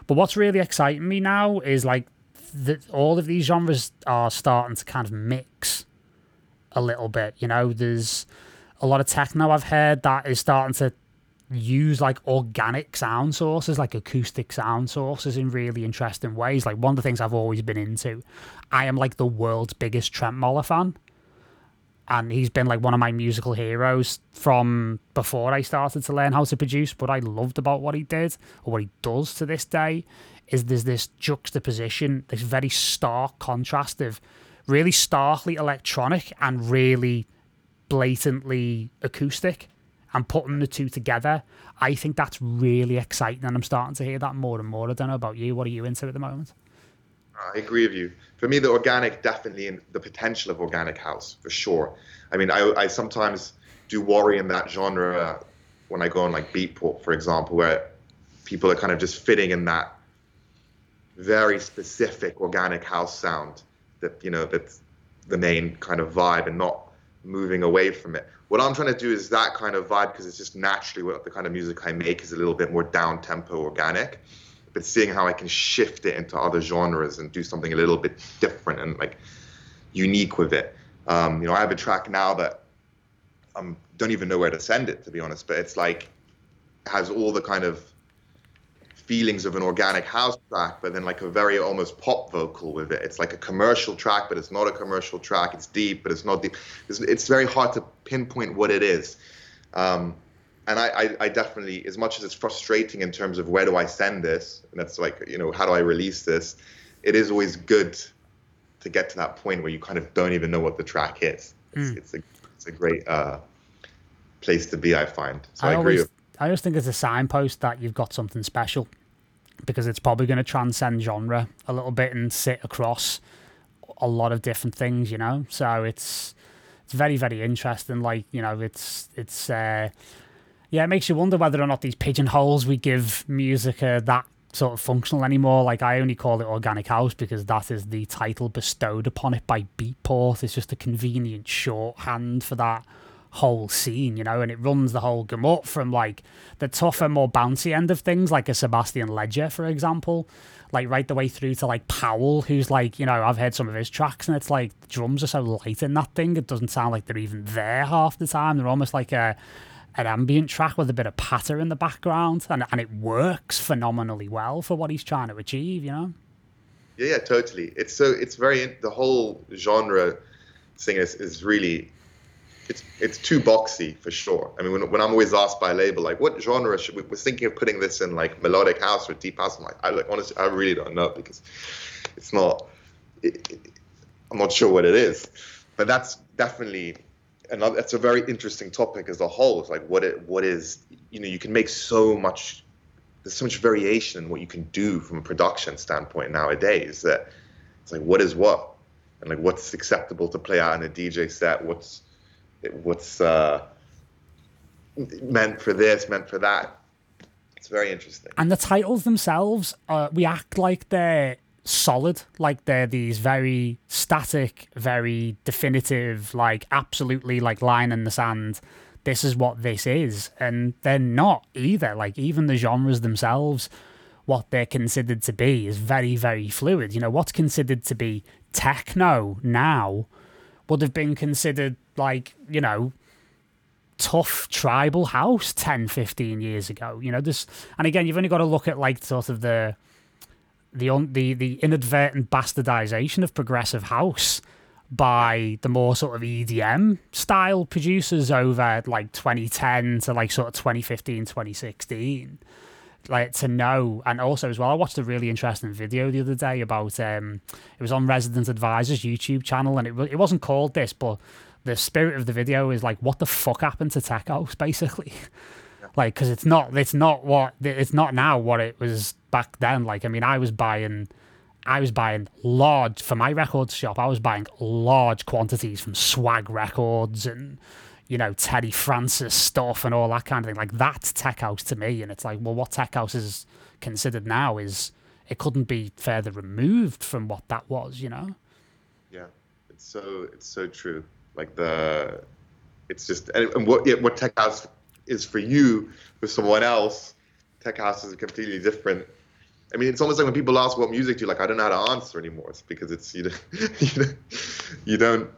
But what's really exciting me now is like that all of these genres are starting to kind of mix a little bit. You know, there's a lot of techno I've heard that is starting to use like organic sound sources, like acoustic sound sources in really interesting ways. Like one of the things I've always been into, I am like the world's biggest Trentemøller fan. And he's been like one of my musical heroes from before I started to learn how to produce. What I loved about what he did, or what he does to this day, is there's this juxtaposition, this very stark contrast of really starkly electronic and really blatantly acoustic and putting the two together, I think that's really exciting, and I'm starting to hear that more and more. I don't know about you. What are you into at the moment? I agree with you. For me, the organic definitely in the potential of organic house for sure. I mean, I, I sometimes do worry in that genre when I go on like Beatport, for example, where people are kind of just fitting in that very specific organic house sound that you know that's the main kind of vibe and not moving away from it what I'm trying to do is that kind of vibe because it's just naturally what the kind of music I make is a little bit more down tempo organic. But seeing how I can shift it into other genres and do something a little bit different and like unique with it. Um, you know, I have a track now that I um, don't even know where to send it to be honest, but it's like has all the kind of feelings of an organic house track, but then like a very almost pop vocal with it. It's like a commercial track, but it's not a commercial track. It's deep, but it's not deep. It's, it's very hard to pinpoint what it is. Um, and I, I, I, definitely, as much as it's frustrating in terms of where do I send this, and that's like, you know, how do I release this? It is always good to get to that point where you kind of don't even know what the track is. It's, mm. it's a, it's a great uh, place to be, I find. So I, I agree. Always, I just think it's a signpost that you've got something special because it's probably going to transcend genre a little bit and sit across a lot of different things, you know. So it's it's very very interesting. Like you know, it's it's uh, yeah, it makes you wonder whether or not these pigeonholes we give music are that sort of functional anymore. Like I only call it organic house because that is the title bestowed upon it by Beatport. It's just a convenient shorthand for that whole scene, you know, and it runs the whole gamut from like the tougher, more bouncy end of things, like a Sébastien Léger, for example, like right the way through to like Powell, who's like, you know, I've heard some of his tracks and it's like drums are so light in that thing, it doesn't sound like they're even there half the time. They're almost like a an ambient track with a bit of patter in the background, and and it works phenomenally well for what he's trying to achieve, you know. Yeah, yeah, totally. It's so it's very the whole genre thing is is really it's it's too boxy for sure. I mean, when, when I'm always asked by a label like, what genre should we? We're thinking of putting this in like melodic house or deep house. I'm like, I like honestly, I really don't know because it's not. It, it, I'm not sure what it is, but that's definitely another. That's a very interesting topic as a whole. It's like what it what is you know you can make so much. There's so much variation in what you can do from a production standpoint nowadays that it's like what is what and like what's acceptable to play out in a DJ set. What's what's uh, meant for this, meant for that. It's very interesting. And the titles themselves, uh, we act like they're solid, like they're these very static, very definitive, like absolutely like line in the sand. This is what this is, and they're not either. Like even the genres themselves, what they're considered to be is very, very fluid. You know, what's considered to be techno now would have been considered like, you know, tough tribal house 10, 15 years ago. You know, this, and again, you've only got to look at like sort of the, the, the, the inadvertent bastardization of progressive house by the more sort of EDM style producers over like 2010 to like sort of 2015, 2016 like to know. And also as well i watched a really interesting video the other day about um it was on resident advisors youtube channel and it, it wasn't called this but the spirit of the video is like what the fuck happened to tech house basically? Like because it's not it's not what it's not now what it was back then like i mean i was buying i was buying large for my records shop i was buying large quantities from swag records and you know, Terry Francis stuff and all that kind of thing. Like that's tech house to me. And it's like, well, what tech house is considered now is it couldn't be further removed from what that was, you know? Yeah. It's so, it's so true. Like the, it's just, and what, yeah, what tech house is for you with someone else, tech house is completely different. I mean, it's almost like when people ask what music do you like, I don't know how to answer anymore. It's because it's, you, *laughs* you, you don't,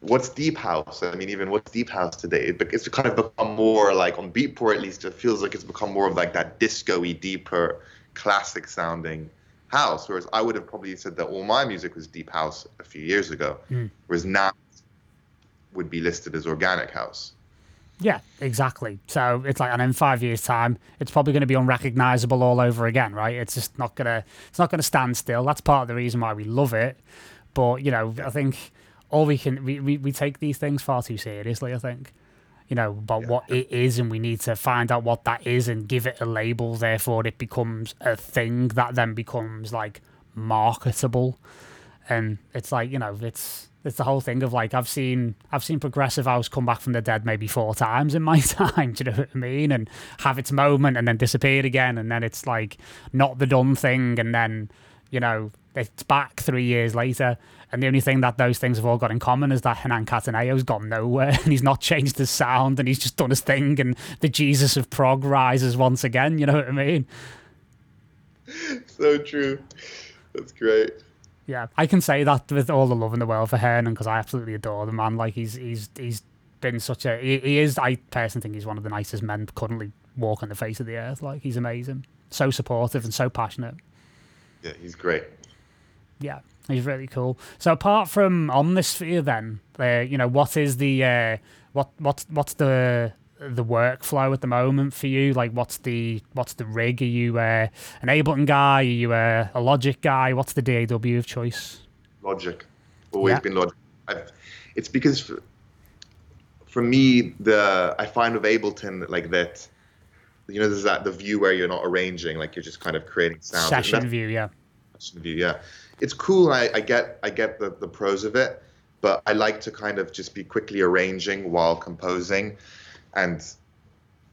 what's deep house? I mean, even what's deep house today? It's kind of become more like on Beatport at least. It feels like it's become more of like that disco-y, deeper, classic sounding house. Whereas I would have probably said that all my music was deep house a few years ago, mm. whereas now would be listed as organic house. Yeah, exactly. So it's like, and in five years' time, it's probably going to be unrecognizable all over again, right? It's just not gonna, it's not gonna stand still. That's part of the reason why we love it. But you know, I think all we can we, we, we take these things far too seriously i think you know about yeah. what it is and we need to find out what that is and give it a label therefore it becomes a thing that then becomes like marketable and it's like you know it's it's the whole thing of like I've seen I've seen progressive house come back from the dead maybe four times in my *laughs* time. Do you know what I mean? And have its moment and then disappear again, and then it's like not the done thing, and then you know it's back three years later. And the only thing that those things have all got in common is that Hernan Cattaneo's gone nowhere *laughs* and he's not changed his sound and he's just done his thing and the Jesus of prog rises once again. You know what I mean? *laughs* So true. That's great. Yeah, I can say that with all the love in the world for Hernan because I absolutely adore the man. Like he's he's he's been such a he, he is. I personally think he's one of the nicest men currently walking the face of the earth. Like he's amazing. so supportive and so passionate. Yeah, he's great. Yeah, he's really cool. So apart from Omnisphere, then, uh, you know, what is the uh, what what what's the the workflow at the moment for you? Like, what's the what's the rig? Are you uh, an Ableton guy? Are you a, a Logic guy? What's the DAW of choice? Logic, always Yeah. been Logic. I've, it's because for, for me, the I find with Ableton like that, you know, there's that the view where you're not arranging, like you're just kind of creating sound. Session that's- view, yeah. session view, yeah, it's cool. I, I get I get the the pros of it, but I like to kind of just be quickly arranging while composing, and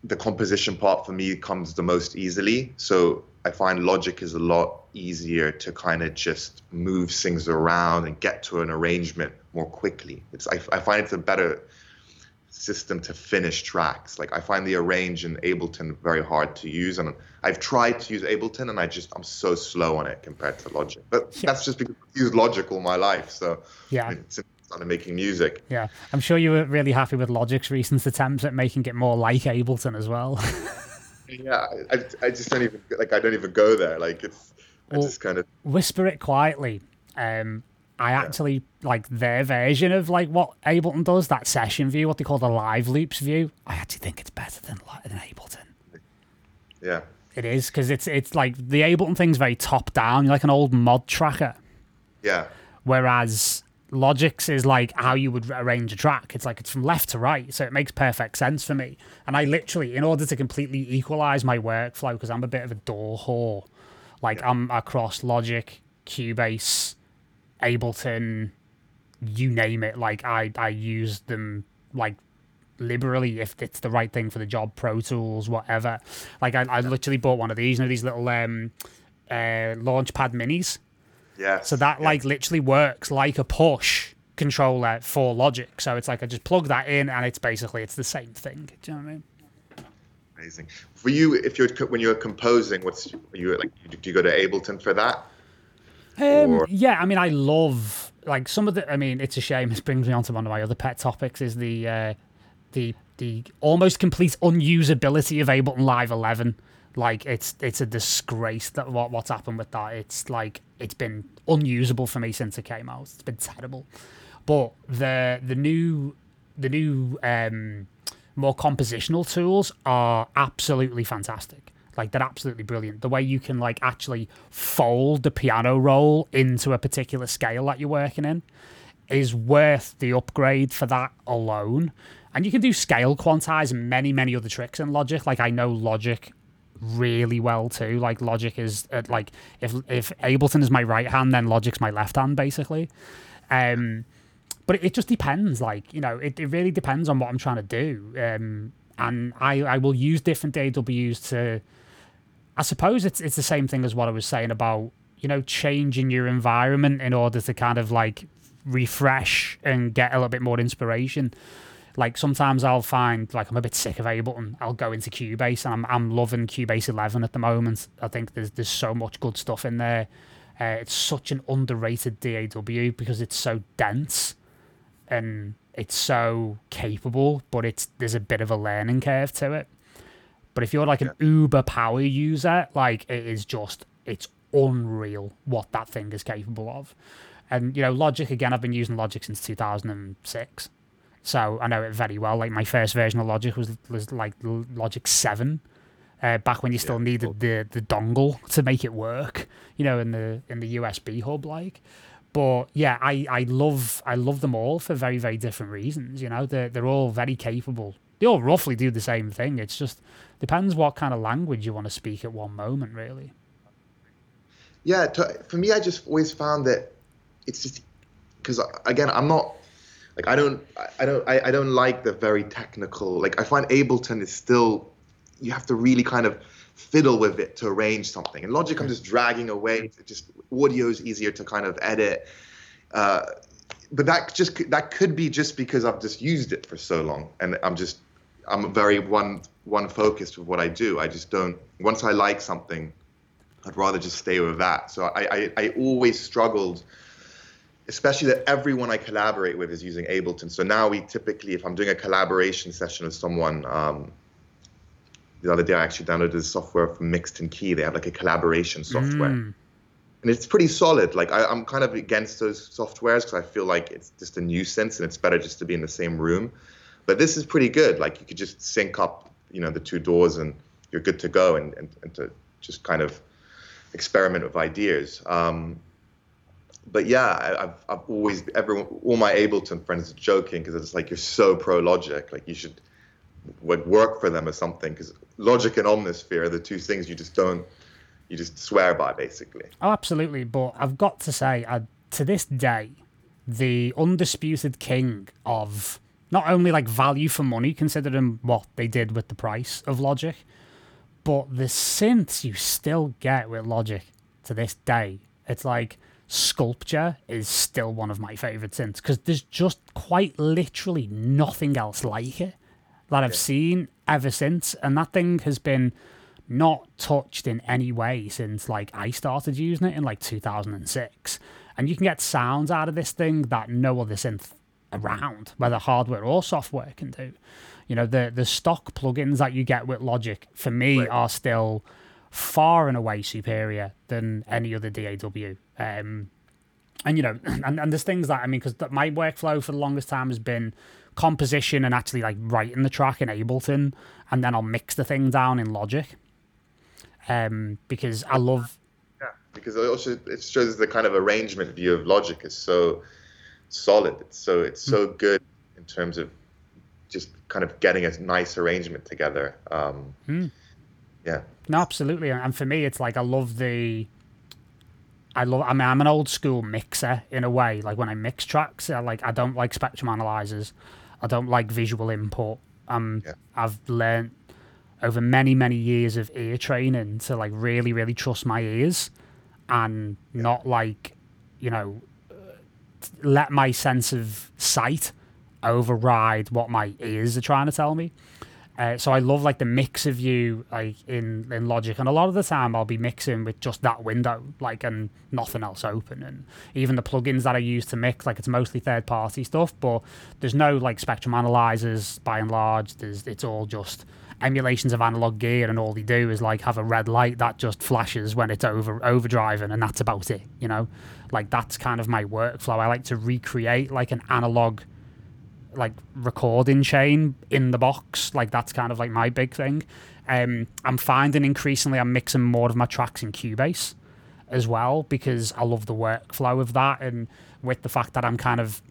the composition part for me comes the most easily. So I find Logic is a lot easier to kind of just move things around and get to an arrangement more quickly. It's I, I find it's a better system to finish tracks. Like I find the arrange in Ableton very hard to use, and I've tried to use Ableton, and I just I'm so slow on it compared to Logic. But Yeah. that's just because I've used Logic all my life. So Yeah. since I started making music. Yeah, I'm sure you were really happy with Logic's recent attempts at making it more like Ableton as well. *laughs* Yeah, I, I just don't even like I don't even go there. Like it's I Well- just kind of Whisper it quietly. Um, I actually like their version of like what Ableton does, that session view, what they call the live loops view. I actually think it's better than than Ableton. yeah. It is because it's it's like the Ableton thing's very top down, like an old mod tracker. Yeah. Whereas Logic's is like how you would arrange a track. It's like it's from left to right, so it makes perfect sense for me. And I literally, in order to completely equalize my workflow, because I'm a bit of a DAW whore, like I'm across Logic, Cubase, Ableton, you name it. Like I I use them like liberally if it's the right thing for the job. Pro Tools, whatever. Like I, I literally bought one of these, you know, these little um uh launchpad minis. Yeah. So that like literally works like a push controller for Logic. So it's like I just plug that in and it's basically it's the same thing. Do you know what I mean? amazing. For you, if you're when you're composing, what's are you like? Do you go to Ableton for that? Um, Or- yeah, I mean, I love like some of the. I mean, it's a shame. This brings me on to one of my other pet topics: is the uh, the the almost complete unusability of Ableton Live 11. Like it's it's a disgrace that what what's happened with that. It's like it's been unusable for me since it came out. It's been terrible. But the the new the new um, more compositional tools are absolutely fantastic. Like they're absolutely brilliant. The way you can like actually fold the piano roll into a particular scale that you're working in is worth the upgrade for that alone. And you can do scale quantize and many many other tricks in Logic. Like I know Logic really well too. Like Logic is uh, like if if Ableton is my right hand, then Logic's my left hand basically. Um, but it just depends. Like you know, it, it really depends on what I'm trying to do. Um, and I I will use different DAWs to. I suppose it's it's the same thing as what I was saying about you know changing your environment in order to kind of like refresh and get a little bit more inspiration. Like sometimes I'll find like I'm a bit sick of Ableton. I'll go into Cubase and I'm I'm loving Cubase 11 at the moment. I think there's there's so much good stuff in there. Uh, it's such an underrated DAW because it's so dense and it's so capable, but it's there's a bit of a learning curve to it. But if you're like an uber power user, like it is just it's unreal what that thing is capable of. And you know, Logic again, I've been using Logic since 2006. So I know it very well. Like my first version of Logic was was like Logic 7. Uh, back when you still Yeah, needed cool. the the dongle *laughs* to make it work, you know, in the in the USB hub like. But yeah, I, I love I love them all for very very different reasons. You know, they're they're all very capable. They all roughly do the same thing. It's just depends what kind of language you want to speak at one moment, really. Yeah, to, for me, I just always found that it's just because again, I'm not like I don't I- don't I, I don't like the very technical. Like I find Ableton is still you have to really kind of fiddle with it to arrange something. In Logic, I'm just dragging away. It just audio is easier to kind of edit. Uh, but that just that could be just because I've just used it for so long, and I'm just I'm very one one focused with what I do. I just don't once I like something, I'd rather just stay with that. So I I, I always struggled, especially that everyone I collaborate with is using Ableton. So now we typically, if I'm doing a collaboration session with someone, um, the other day I actually downloaded the software from Mixed In Key. They have like a collaboration software. Mm. And it's pretty solid. Like I, I'm kind of against those softwares because I feel like it's just a nuisance and it's better just to be in the same room. But this is pretty good. Like you could just sync up, you know, the two DAWs and you're good to go and, and, and to just kind of experiment with ideas. Um, but yeah, I, have I've always everyone all my Ableton friends are joking because it's like you're so pro Logic, like you should work for them or something because Logic and Omnisphere are the two things you just don't you just swear by basically. Oh, absolutely. But I've got to say, I, to this day, the undisputed king of not only like value for money, considering what they did with the price of Logic, but the synths you still get with Logic to this day. It's like Sculpture is still one of my favorite synths because there's just quite literally nothing else like it that I've seen ever since, and that thing has been not touched in any way since like I started using it in like 2006. And you can get sounds out of this thing that no other synth around, whether hardware or software, can do. You know, the the stock plugins that you get with Logic for me right. are still far and away superior than any other DAW. Um, and you know, *clears throat* and, and there's things that I mean, because my workflow for the longest time has been composition and actually like writing the track in Ableton, and then I'll mix the thing down in Logic um, because I love. Yeah, because it also it shows the kind of arrangement view of Logic is so solid. It's so it's so mm. good in terms of just kind of getting a nice arrangement together. Um, mm. Yeah. No, absolutely, and for me, it's like I love the. I love. I mean, I'm an old school mixer in a way. Like when I mix tracks, I like. I don't like spectrum analyzers. I don't like visual input. Um, yeah. I've learned over many many years of ear training to like really really trust my ears and yeah. not like you know let my sense of sight override what my ears are trying to tell me uh, so I love like the mix of you like in in Logic, and a lot of the time I'll be mixing with just that window, like and nothing else open, and even the plugins that I use to mix, like it's mostly third party stuff, but there's no like spectrum analyzers by and large. There's it's all just emulations of analog gear, and all they do is like have a red light that just flashes when it's over overdriving, and that's about it. You know, like that's kind of my workflow. I like to recreate like an analog like recording chain in the box. Like that's kind of like my big thing. Um, I'm finding increasingly I'm mixing more of my tracks in Cubase as well because I love the workflow of that and with the fact that I'm kind of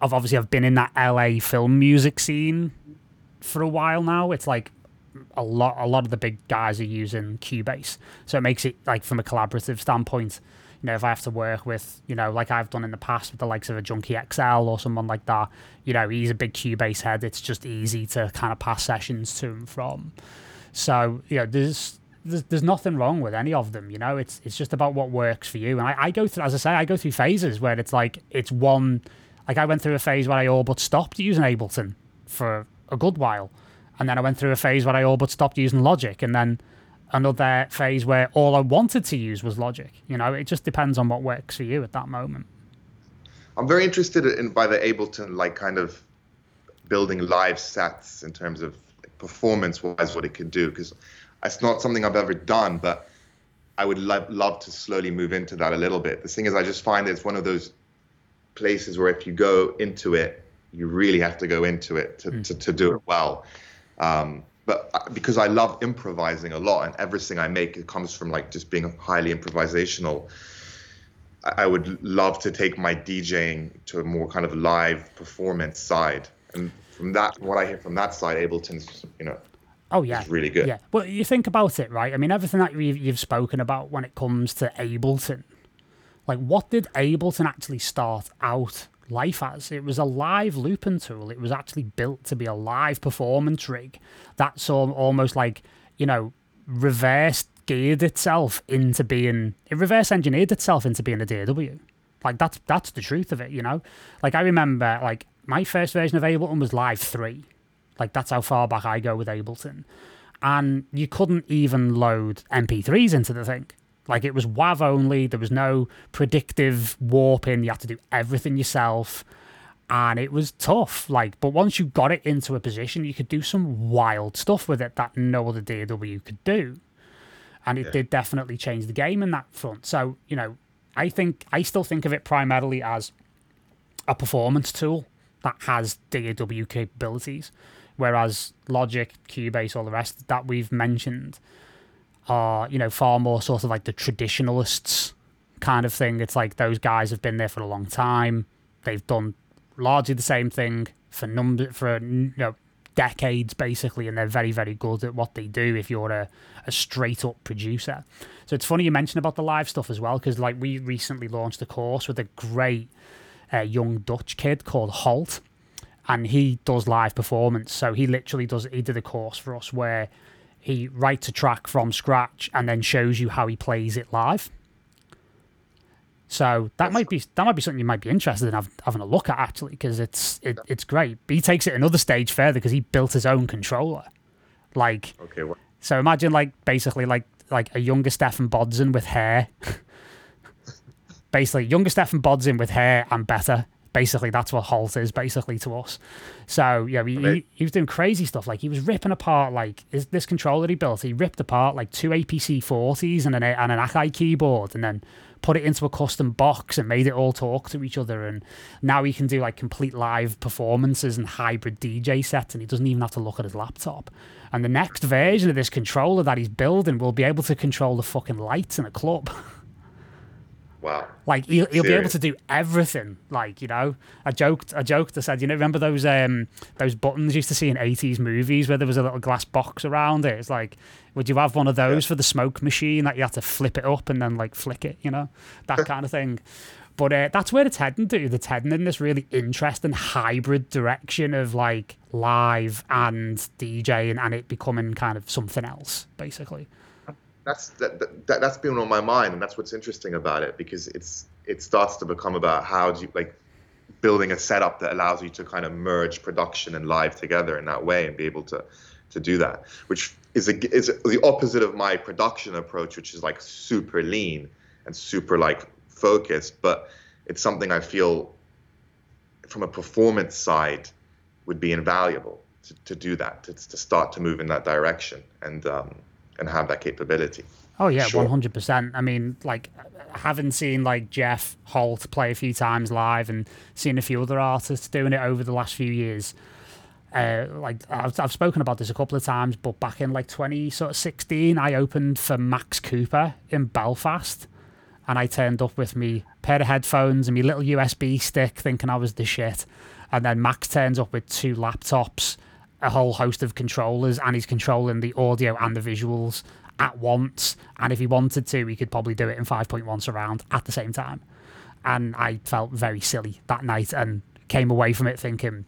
I've obviously I've been in that LA film music scene for a while now. It's like a lot a lot of the big guys are using Cubase, so it makes it like from a collaborative standpoint. You know, if I have to work with, you know, like I've done in the past with the likes of a Junkie XL or someone like that, you know, he's a big Cubase head. It's just easy to kind of pass sessions to and from. So, you know, there's there's, there's nothing wrong with any of them. You know, it's it's just about what works for you. And I, I go through, as I say, I go through phases where it's like it's one. Like I went through a phase where I all but stopped using Ableton for a good while. And then I went through a phase where I all but stopped using Logic, and then another phase where all I wanted to use was Logic. You know, it just depends on what works for you at that moment. I'm very interested in by the Ableton, like kind of building live sets in terms of performance wise, what it can do, because it's not something I've ever done, but I would lo- love to slowly move into that a little bit. The thing is, I just find it's one of those places where if you go into it, you really have to go into it to, mm. to, to, do it well. Um, but uh, because I love improvising a lot and everything I make it comes from like just being highly improvisational. I would love to take my DJing to a more kind of live performance side, and from that, what I hear from that side, Ableton's you know, oh yeah, it's really good. Yeah, well, you think about it, right? I mean, everything that you've spoken about when it comes to Ableton, like what did Ableton actually start out life as. It was a live looping tool. It was actually built to be a live performance rig. That's almost like, you know, reverse geared itself into being, it reverse engineered itself into being a DAW. Like that's that's the truth of it, you know. Like I remember, like my first version of Ableton was Live Three, like that's how far back I go with Ableton, and you couldn't even load MP3s into the thing. Like it was WAV only. There was no predictive warping. You had to do everything yourself. and it was tough. Like, but once you got it into a position, you could do some wild stuff with it that no other DAW could do, and it Yeah. did definitely change the game in that front. So you know, I think I still think of it primarily as a performance tool that has DAW capabilities, whereas Logic, Cubase, all the rest that we've mentioned are you know far more sort of like the traditionalists kind of thing. It's like those guys have been there for a long time. They've done largely the same thing for number for you know decades basically, and they're very very good at what they do. If you're a, a straight up producer, so it's funny you mentioned about the live stuff as well because like we recently launched a course with a great uh, young Dutch kid called Holt, and he does live performance. So he literally does. He did a course for us where he writes a track from scratch and then shows you how he plays it live. So that might be that might be something you might be interested in having a look at actually because it's it, it's great. But he takes it another stage further because he built his own controller. Like Okay. Well, so, imagine like basically like like a younger Stephan Bodzin with hair. *laughs* basically, younger Stephan Bodzin with hair and better. Basically, that's what Holt is basically to us. So yeah, he, he, he was doing crazy stuff. Like he was ripping apart like is this controller he built. He ripped apart like two APC 40s and an and an Akai keyboard, and then put it into a custom box and made it all talk to each other. And now he can do like complete live performances and hybrid DJ sets, and he doesn't even have to look at his laptop. And the next version of this controller that he's building will be able to control the fucking lights in a club. *laughs* wow. Like he'll, he'll be able to do everything. Like you know, I joked, I joked. I said, you know, remember those um those buttons you used to see in eighties movies where there was a little glass box around it. It's like, would you have one of those for the smoke machine that you had to flip it up and then like flick it? You know, that *laughs* kind of thing. But uh, that's where it's heading to. It's heading in this really interesting hybrid direction of like live and DJing and it becoming kind of something else, basically. That's that, that, that that's been on my mind and that's what's interesting about it because it's it starts to become about how do you like building a setup that allows you to kind of merge production and live together in that way and be able to to do that which is a, is the opposite of my production approach which is like super lean and super like focused but it's something i feel from a performance side would be invaluable to, to do that to, to start to move in that direction. And um, and have that capability Oh yeah, one hundred percent. I mean, like having seen like Jeff Holt play a few times live and seen a few other artists doing it over the last few years. Uh, like I've, I've spoken about this a couple of times, but back in like twenty sort of sixteen, I opened for Max Cooper in Belfast, and I turned up with me pair of headphones and my little USB stick, thinking I was the shit. And then Max turns up with two laptops, a whole host of controllers, and he's controlling the audio and the visuals at once. And if he wanted to, he could probably do it in 5.1 surround at the same time. And I felt very silly that night and came away from it thinking,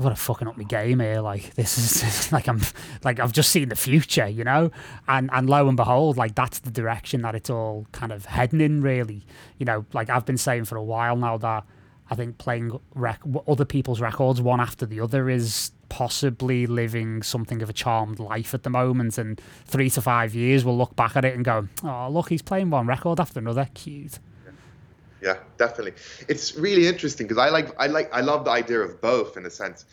I've got to fucking up my game here. Like this is *laughs* like I'm like I've just seen the future, you know. And and lo and behold, like that's the direction that it's all kind of heading in. Really, you know. Like I've been saying for a while now that I think playing rec- other people's records one after the other is possibly living something of a charmed life at the moment. And three to five years, we'll look back at it and go, "Oh, look, he's playing one record after another. Cute." Yeah, definitely. It's really interesting because I like I like I love the idea of both in a sense.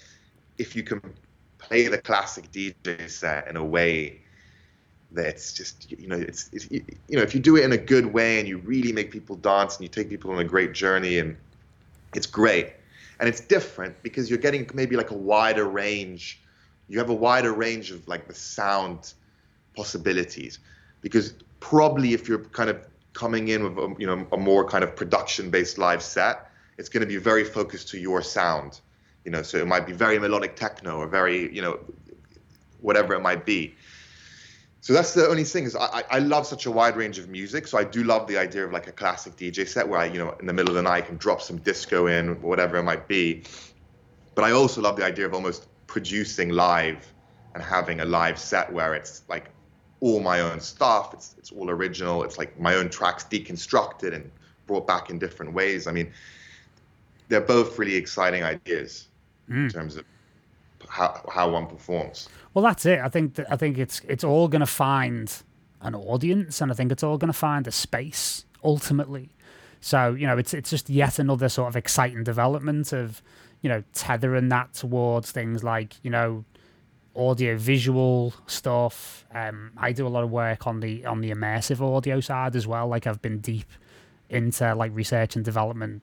If you can play the classic DJ set in a way that it's just you know it's, it's you know if you do it in a good way and you really make people dance and you take people on a great journey and it's great and it's different because you're getting maybe like a wider range. You have a wider range of like the sound possibilities. Because probably if you're kind of coming in with a, you know a more kind of production based live set it's going to be very focused to your sound. You know so it might be very melodic techno or very you know whatever it might be so that's the only thing is I, I- love such a wide range of music. So I do love the idea of like a classic DJ set where I, you know, in the middle of the night I can drop some disco in, whatever it might be. But I also love the idea of almost producing live and having a live set where it's like all my own stuff. It's it's all original. It's like my own tracks deconstructed and brought back in different ways. I mean, they're both really exciting ideas hmm. in terms of how how one performs. Well, that's it. I think that, I think it's it's all going to find an audience, and I think it's all going to find a space ultimately. So you know, it's it's just yet another sort of exciting development of you know tethering that towards things like you know audio visual stuff. Um, I do a lot of work on the on the immersive audio side as well. Like I've been deep into like research and development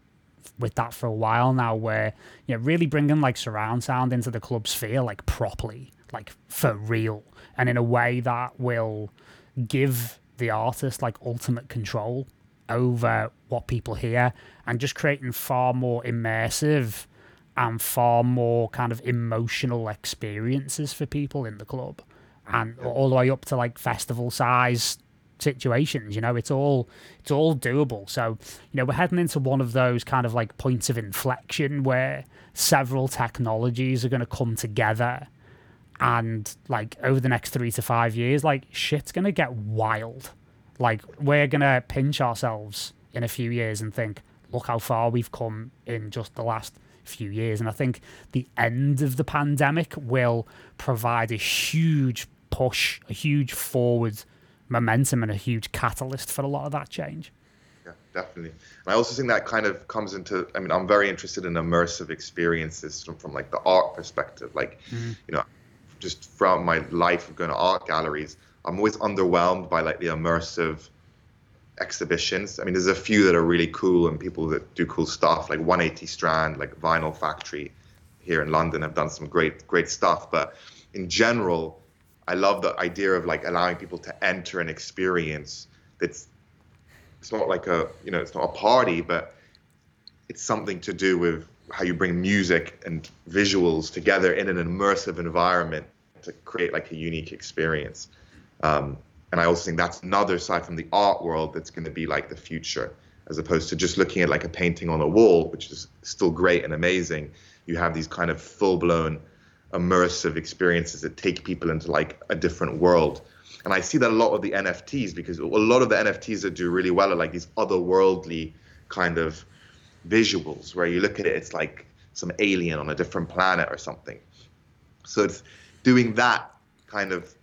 with that for a while now where you know really bringing like surround sound into the club sphere like properly like for real and in a way that will give the artist like ultimate control over what people hear and just creating far more immersive and far more kind of emotional experiences for people in the club. And all the way up to like festival size situations you know it's all it's all doable. So you know we're heading into one of those kind of like points of inflection where several technologies are going to come together and like over the next 3 to 5 years like shit's going to get wild. Like we're going to pinch ourselves in a few years and think look how far we've come in just the last few years. And i think the end of the pandemic will provide a huge push a huge forward momentum and a huge catalyst for a lot of that change. Yeah, definitely. And I also think that kind of comes into. I mean, I'm very interested in immersive experiences from, from like the art perspective. Like, mm-hmm. you know, just from my life of going to art galleries, I'm always underwhelmed by like the immersive exhibitions. I mean, there's a few that are really cool and people that do cool stuff, like 180 Strand, like Vinyl Factory here in London have done some great, great stuff. But in general, I love the idea of like allowing people to enter an experience that's it's not like a you know it's not a party, but it's something to do with how you bring music and visuals together in an immersive environment to create like a unique experience. Um, and I also think that's another side from the art world that's going to be like the future, as opposed to just looking at like a painting on a wall, which is still great and amazing. You have these kind of full blown immersive experiences that take people into like a different world. And I see that a lot of the NFTs because a lot of the NFTs that do really well are like these otherworldly kind of visuals where you look at it, it's like some alien on a different planet or something. So it's doing that kind of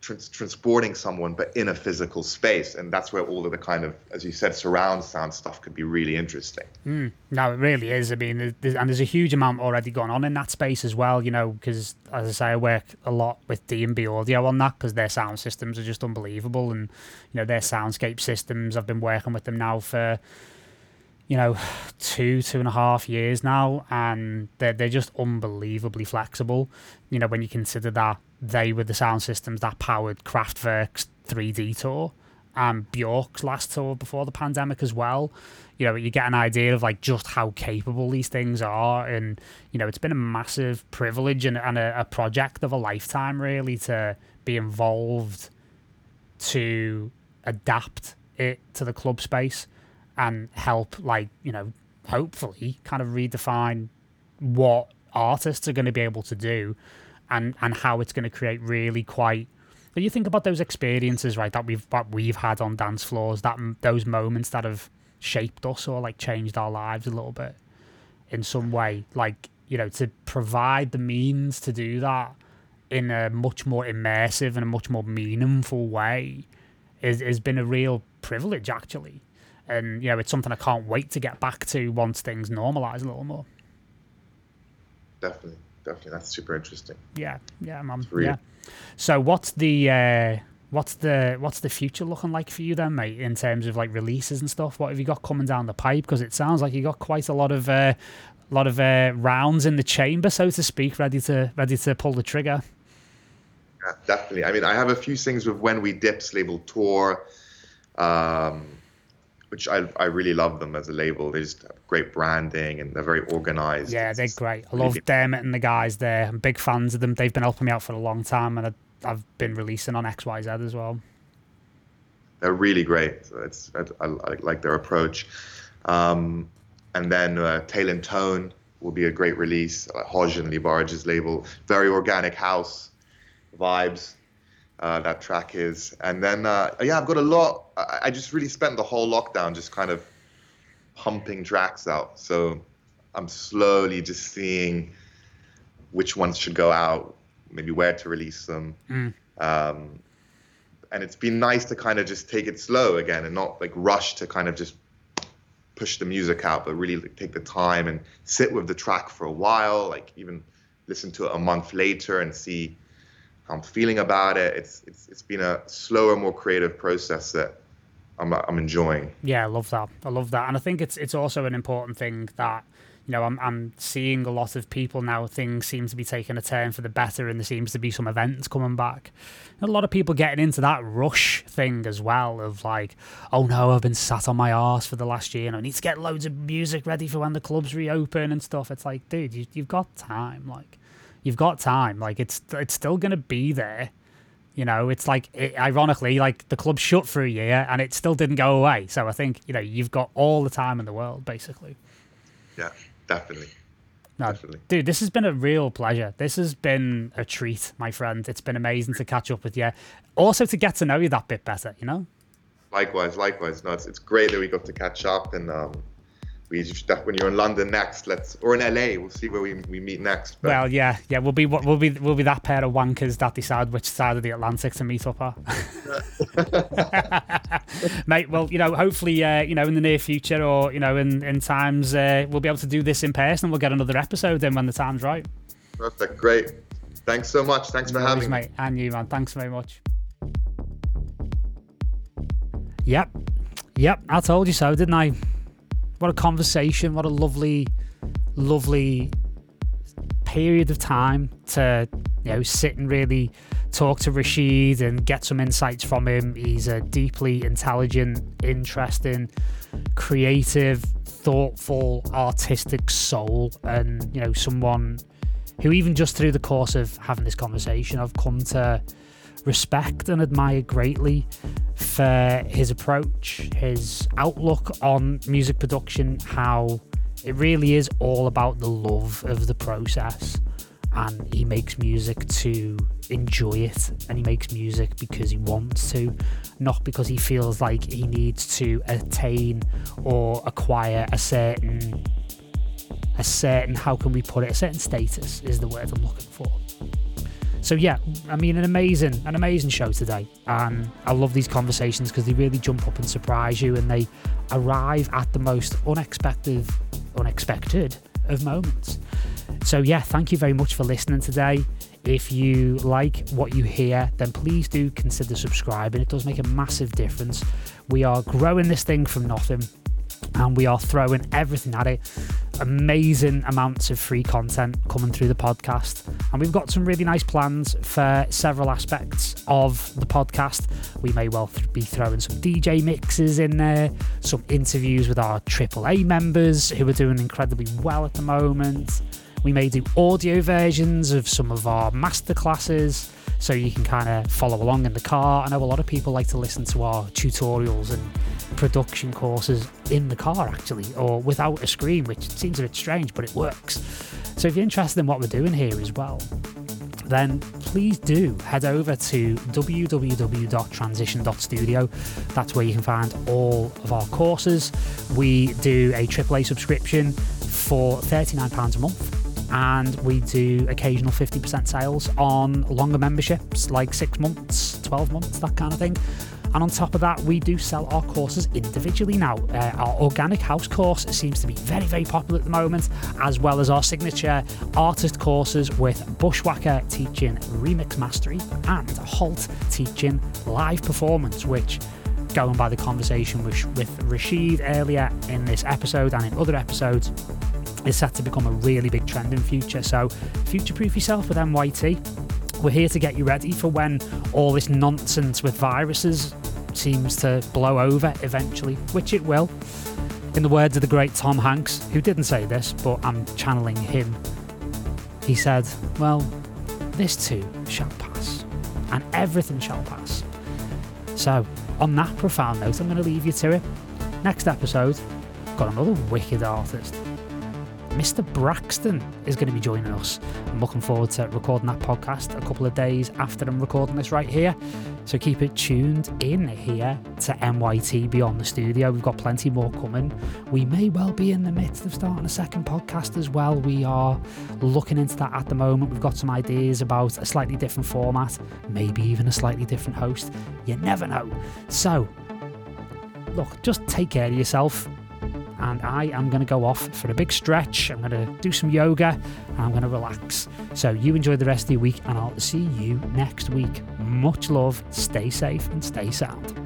trans- transporting someone, but in a physical space, and that's where all of the kind of, as you said, surround sound stuff could be really interesting. Mm, no, it really is. I mean, there's, and there's a huge amount already going on in that space as well. You know, because as I say, I work a lot with D and B Audio on that because their sound systems are just unbelievable, and you know their soundscape systems. I've been working with them now for you know, two, two and a half years now, and they're, they're just unbelievably flexible. You know, when you consider that they were the sound systems that powered Kraftwerk's 3D tour and Bjork's last tour before the pandemic as well. You know, you get an idea of like just how capable these things are, and you know, it's been a massive privilege and, and a, a project of a lifetime, really, to be involved to adapt it to the club space and help, like you know, hopefully, kind of redefine what artists are going to be able to do and and how it's going to create really quite but you think about those experiences right that we've that we've had on dance floors that those moments that have shaped us or like changed our lives a little bit in some way like you know to provide the means to do that in a much more immersive and a much more meaningful way is has been a real privilege actually. And you know it's something i can't wait to get back to once things normalize a little more. Definitely definitely. That's super interesting. Yeah, yeah, man. Yeah. So what's the uh, what's the what's the future looking like for you then, mate? In terms of like releases and stuff, what have you got coming down the pipe? Because it sounds like you got quite a lot of uh, lot of uh, rounds in the chamber, so to speak, ready to ready to pull the trigger. Yeah, definitely. I mean, I have a few things with When We Dip's label tour. Um, which I, I really love them as a label. They just have great branding and they're very organized. Yeah, they're great. I love them and the guys there. I'm big fans of them. They've been helping me out for a long time, and I, have been releasing on XYZ as well. They're really great. It's I, I, I like their approach. Um, and then uh, Tale and Tone will be a great release. Uh, Hodge and Libarge's label, very organic house vibes uh, that track is. And then, uh, yeah, I've got a lot. I, I, just really spent the whole lockdown just kind of pumping tracks out. So I'm slowly just seeing which ones should go out, maybe where to release them. Mm. Um, and it's been nice to kind of just take it slow again and not like rush to kind of just push the music out, but really like, take the time and sit with the track for a while, like even listen to it a month later and see I'm feeling about it. It's it's it's been a slower, more creative process that I'm I'm enjoying. Yeah, I love that. I love that, and I think it's it's also an important thing that you know I'm I'm seeing a lot of people now. Things seem to be taking a turn for the better, and there seems to be some events coming back. And a lot of people getting into that rush thing as well of like, oh no, I've been sat on my arse for the last year, and I need to get loads of music ready for when the clubs reopen and stuff. It's like, dude, you, you've got time, like. You've got time. Like it's it's still gonna be there you know, it's like, it, ironically, like the club shut for a year and it still didn't go away. So I think, you know, you've got all the time in the world, basically. Yeah, definitely. No, definitely. Dude, this has been a real pleasure. This has been a treat, my friend. It's been amazing to catch up with you. Also to get to know you that bit better, you know? Likewise, likewise. No, it's, it's great that we got to catch up and um, we when you're in London next, let's or in LA, we'll see where we, we meet next. But. Well, yeah, yeah, we'll be we'll be we'll be that pair of wankers that decide which side of the Atlantic to meet up at. *laughs* Mate, well, you know, hopefully, uh, you know, in the near future or you know, in in times, uh, we'll be able to do this in person. We'll get another episode in when the time's right. Perfect, great. Thanks so much. Thanks for no having me, mate. And you, man. Thanks very much. Yep, yep. I told you so, didn't I? What a conversation, what a lovely, lovely period of time to you know sit and really talk to Rashid and get some insights from him. He's a deeply intelligent, interesting, creative, thoughtful, artistic soul, and you know someone who even just through the course of having this conversation, I've come to respect and admire greatly for his approach, his outlook on music production, how it really is all about the love of the process. And he makes music to enjoy it, and he makes music because he wants to, not because he feels like he needs to attain or acquire a certain, a certain, how can we put it, a certain status is the word I'm looking for. So yeah, I mean, an amazing, an amazing show today, and I love these conversations because they really jump up and surprise you, and they arrive at the most unexpected, unexpected of moments. So yeah, thank you very much for listening today. If you like what you hear, then please do consider subscribing. It does make a massive difference. We are growing this thing from nothing and we are throwing everything at it. Amazing amounts of free content coming through the podcast, and we've got some really nice plans for several aspects of the podcast. We may well th- be throwing some DJ mixes in there, some interviews with our AAA members who are doing incredibly well at the moment. We may do audio versions of some of our masterclasses so you can kind of follow along in the car. I know a lot of people like to listen to our tutorials and production courses in the car actually, or without a screen, which seems a bit strange, but it works. So if you're interested in what we're doing here as well, then please do head over to www.transition.studio. That's where you can find all of our courses. We do a AAA subscription for £39 a month and we do occasional 50% sales on longer memberships like six months, 12 months, that kind of thing. And on top of that, we do sell our courses individually now. Uh, our organic house course seems to be very, very popular at the moment, as well as our signature artist courses with Bushwhacker teaching remix mastery and Halt teaching live performance, which going by the conversation with, with Rashid earlier in this episode and in other episodes, is set to become a really big trend in future. So, future proof yourself with NYT. We're here to get you ready for when all this nonsense with viruses seems to blow over eventually, which it will. In the words of the great Tom Hanks, who didn't say this, but I'm channeling him, he said, Well, this too shall pass, and everything shall pass. So, on that profound note, I'm going to leave you to it. Next episode, got another wicked artist. Mr. Braxton is going to be joining us. I'm looking forward to recording that podcast a couple of days after I'm recording this right here. So keep it tuned in here to NYT Beyond the Studio. We've got plenty more coming. We may well be in the midst of starting a second podcast as well. We are looking into that at the moment. We've got some ideas about a slightly different format, maybe even a slightly different host. You never know. So, look, just take care of yourself and I am going to go off for a big stretch. I'm going to do some yoga I'm going to relax. So you enjoy the rest of your week, and I'll see you next week. Much love, stay safe, and stay sound.